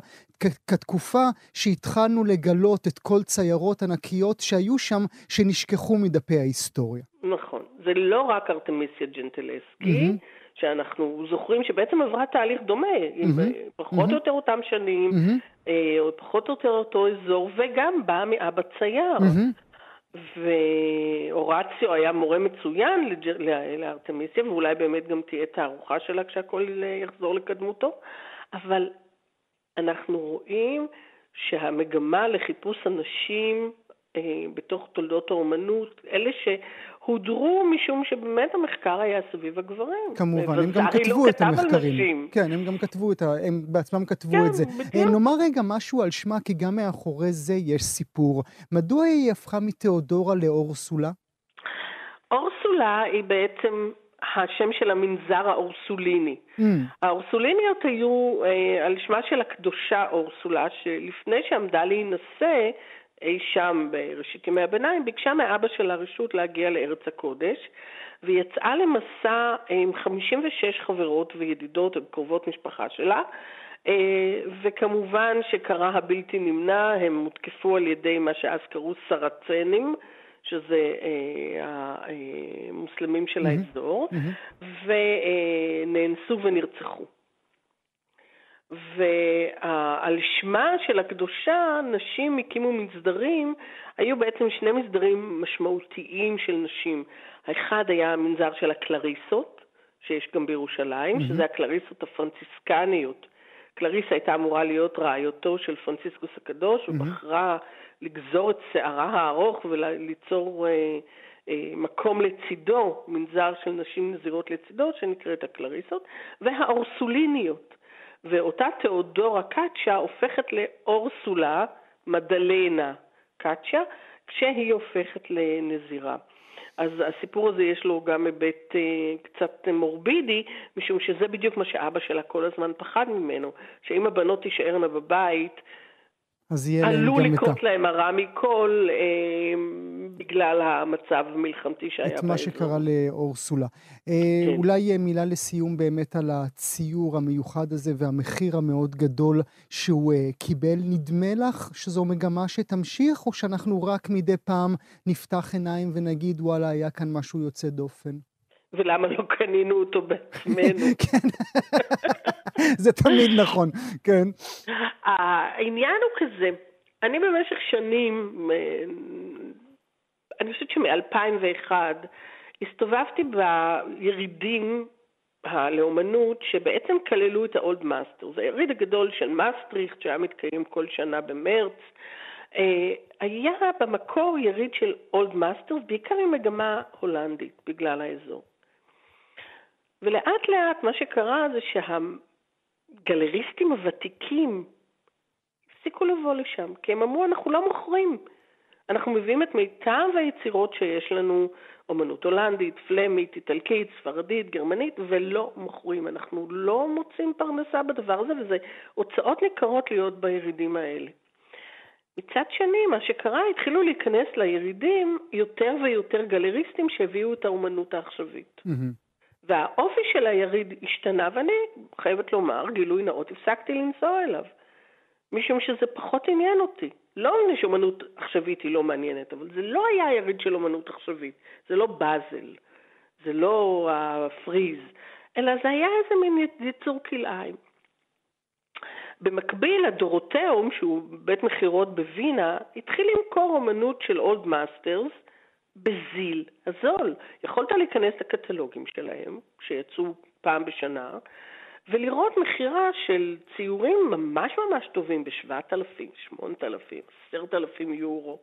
כתקופה שהתחלנו לגלות את כל ציירות ענקיות שהיו שם, שנשכחו מדפי ההיסטוריה. נכון. זה לא רק ארתמיסיה ג'נטלסקי, מהמם. שאנחנו זוכרים שבעצם עברה תהליך דומה. אה, פחות מהמם. או יותר אותם שנים, מהמם, אה, פחות או יותר אותו אזור, וגם באה מאבא צייר. מהמם. והורציו היה מורה מצוין לג'- ל- לארתמיסיה, ואולי באמת גם תהיה תערוכה שלה כשהכול אה, יחזור לקדמותו, אבל אנחנו רואים שהמגמה לחיפוש הנשים אה, בתוך תולדות האומנות, אלה שהודרו משום שבאמת המחקר היה סביב הגברים. כמובן, הם גם לא כתבו את כתב המחקרים. כן, הם גם כתבו את ה... הם בעצמם כתבו כן, את זה. בדיוק. אה, נאמר רגע משהו על שמה, כי גם מאחורי זה יש סיפור. מדוע היא הפכה מתיאודורה לאורסולה? אורסולה היא בעצם השם של המנזר האורסוליני. Mm, האורסוליניות היו אה, על שמה של הקדושה אורסולה, שלפני שעמדה להינשא אי שם בראשית ימי הביניים, ביקשה מאבא שלה רשות להגיע לארץ הקודש, ויצאה למסע עם 56 חברות וידידות וקרובות משפחה שלה, אה, וכמובן שקרה הבלתי נמנע, הם הותקפו על ידי מה שאז קראו סרצנים, שזה אה, המוסלמים של. האזור. ונאנסו ונרצחו. ועל שמה של הקדושה, נשים הקימו מסדרים, היו בעצם שני מסדרים משמעותיים של נשים. האחד היה המנזר של הקלריסות, שיש גם בירושלים, מהמם. שזה הקלריסות הפרנציסקניות. קלריסה הייתה אמורה להיות רעיותו של פרנציסקוס הקדוש. ובחרה לגזור את שערה הארוך וליצור אה, אה, מקום לצידו, מנזר של נשים נזירות לצידו, שנקראת הקלריסות, והאורסוליניות. ואותה תיאודורה קאצ'ה הופכת לאורסולה מדלנה קאצ'ה, כשהיא הופכת לנזירה. אז הסיפור הזה יש לו גם היבט אה, קצת מורבידי, משום שזה בדיוק מה שאבא שלה כל הזמן פחד ממנו, שאם הבנות תישארנה בבית, אז יהיה להם עלול גם את ה... לקרות להם הרע מכל אה, בגלל המצב המלחמתי שהיה את באזור. מה שקרה לאורסולה. אה, כן. אולי מילה לסיום באמת על הציור המיוחד הזה והמחיר המאוד גדול שהוא אה, קיבל. נדמה לך שזו מגמה שתמשיך, או שאנחנו רק מדי פעם נפתח עיניים ונגיד, וואלה, היה כאן משהו יוצא דופן? ולמה לא קנינו אותו בעצמנו? כן, זה תמיד נכון, כן. העניין הוא כזה, אני במשך שנים, אה, אני חושבת שמ-2001, הסתובבתי בירידים לאומנות שבעצם כללו את ה old master. זה היריד הגדול של מאסטריכט שהיה מתקיים כל שנה במרץ. אה, היה במקור יריד של old masters, בעיקר עם מגמה הולנדית, בגלל האזור. ולאט לאט מה שקרה זה שהגלריסטים הוותיקים הפסיקו לבוא לשם, כי הם אמרו, אנחנו לא מוכרים. אנחנו מביאים את מיטב היצירות שיש לנו, אומנות הולנדית, פלמית, איטלקית, ספרדית, גרמנית, ולא מוכרים. אנחנו לא מוצאים פרנסה בדבר הזה, וזה הוצאות ניכרות להיות בירידים האלה. מצד שני, מה שקרה, התחילו להיכנס לירידים יותר ויותר גלריסטים שהביאו את האומנות העכשווית. והאופי של היריד השתנה, ואני חייבת לומר, גילוי נאות, הפסקתי לנסוע אליו. משום שזה פחות עניין אותי. לא מפני שאומנות עכשווית היא לא מעניינת, אבל זה לא היה יריד של אומנות עכשווית. זה לא באזל, זה לא ה Frieze, אלא זה היה איזה מין יצור כלאיים. במקביל, ה Dorotheum, שהוא בית מכירות בווינה, התחיל למכור אומנות של old masters בזיל הזול. יכולת להיכנס לקטלוגים שלהם, שיצאו פעם בשנה, ולראות מכירה של ציורים ממש ממש טובים ב-7,000, 8,000, 10,000 יורו.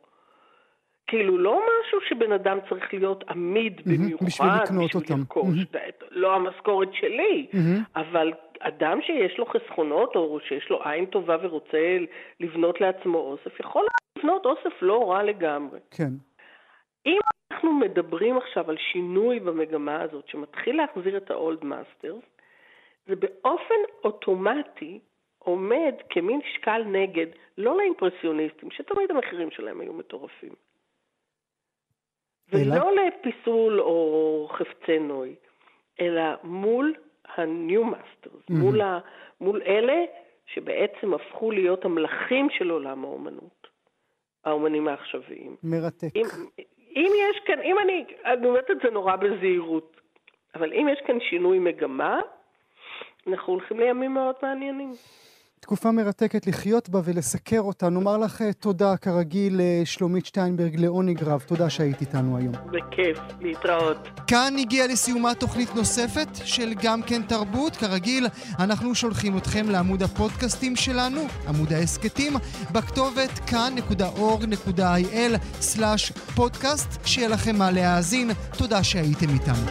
כאילו לא משהו שבן אדם צריך להיות עמיד במיוחד בשביל לקנות בשביל אותם. לרכוש. לא המשכורת שלי, אבל אדם שיש לו חסכונות או שיש לו עין טובה ורוצה לבנות לעצמו אוסף, יכול לבנות אוסף לא רע לגמרי. כן. אנחנו מדברים עכשיו על שינוי במגמה הזאת שמתחיל להחזיר את ה old masters, זה באופן אוטומטי עומד כמין שקל נגד, לא לאימפרסיוניסטים, שתמיד המחירים שלהם היו מטורפים. ולא לפיסול או חפצי נוי, אלא מול ה-new masters, mm-hmm. מול, ה, מול אלה שבעצם הפכו להיות המלכים של עולם האומנות, האומנים העכשוויים. מרתק. אם, אם יש כאן, אם אני, אני אומרת את זה נורא בזהירות, אבל אם יש כאן שינוי מגמה, אנחנו הולכים לימים מאוד מעניינים. תקופה מרתקת לחיות בה ולסקר אותה. נאמר לך אה, תודה, כרגיל, אה, שלומית שטיינברג לעונג תודה שהיית איתנו היום. בכיף, להתראות. כאן הגיעה לסיומה תוכנית נוספת של גם כן תרבות. כרגיל, אנחנו שולחים אתכם לעמוד הפודקאסטים שלנו, עמוד ההסכתים, בכתובת כאן.org.il/פודקאסט. שיהיה לכם מה להאזין. תודה שהייתם איתנו.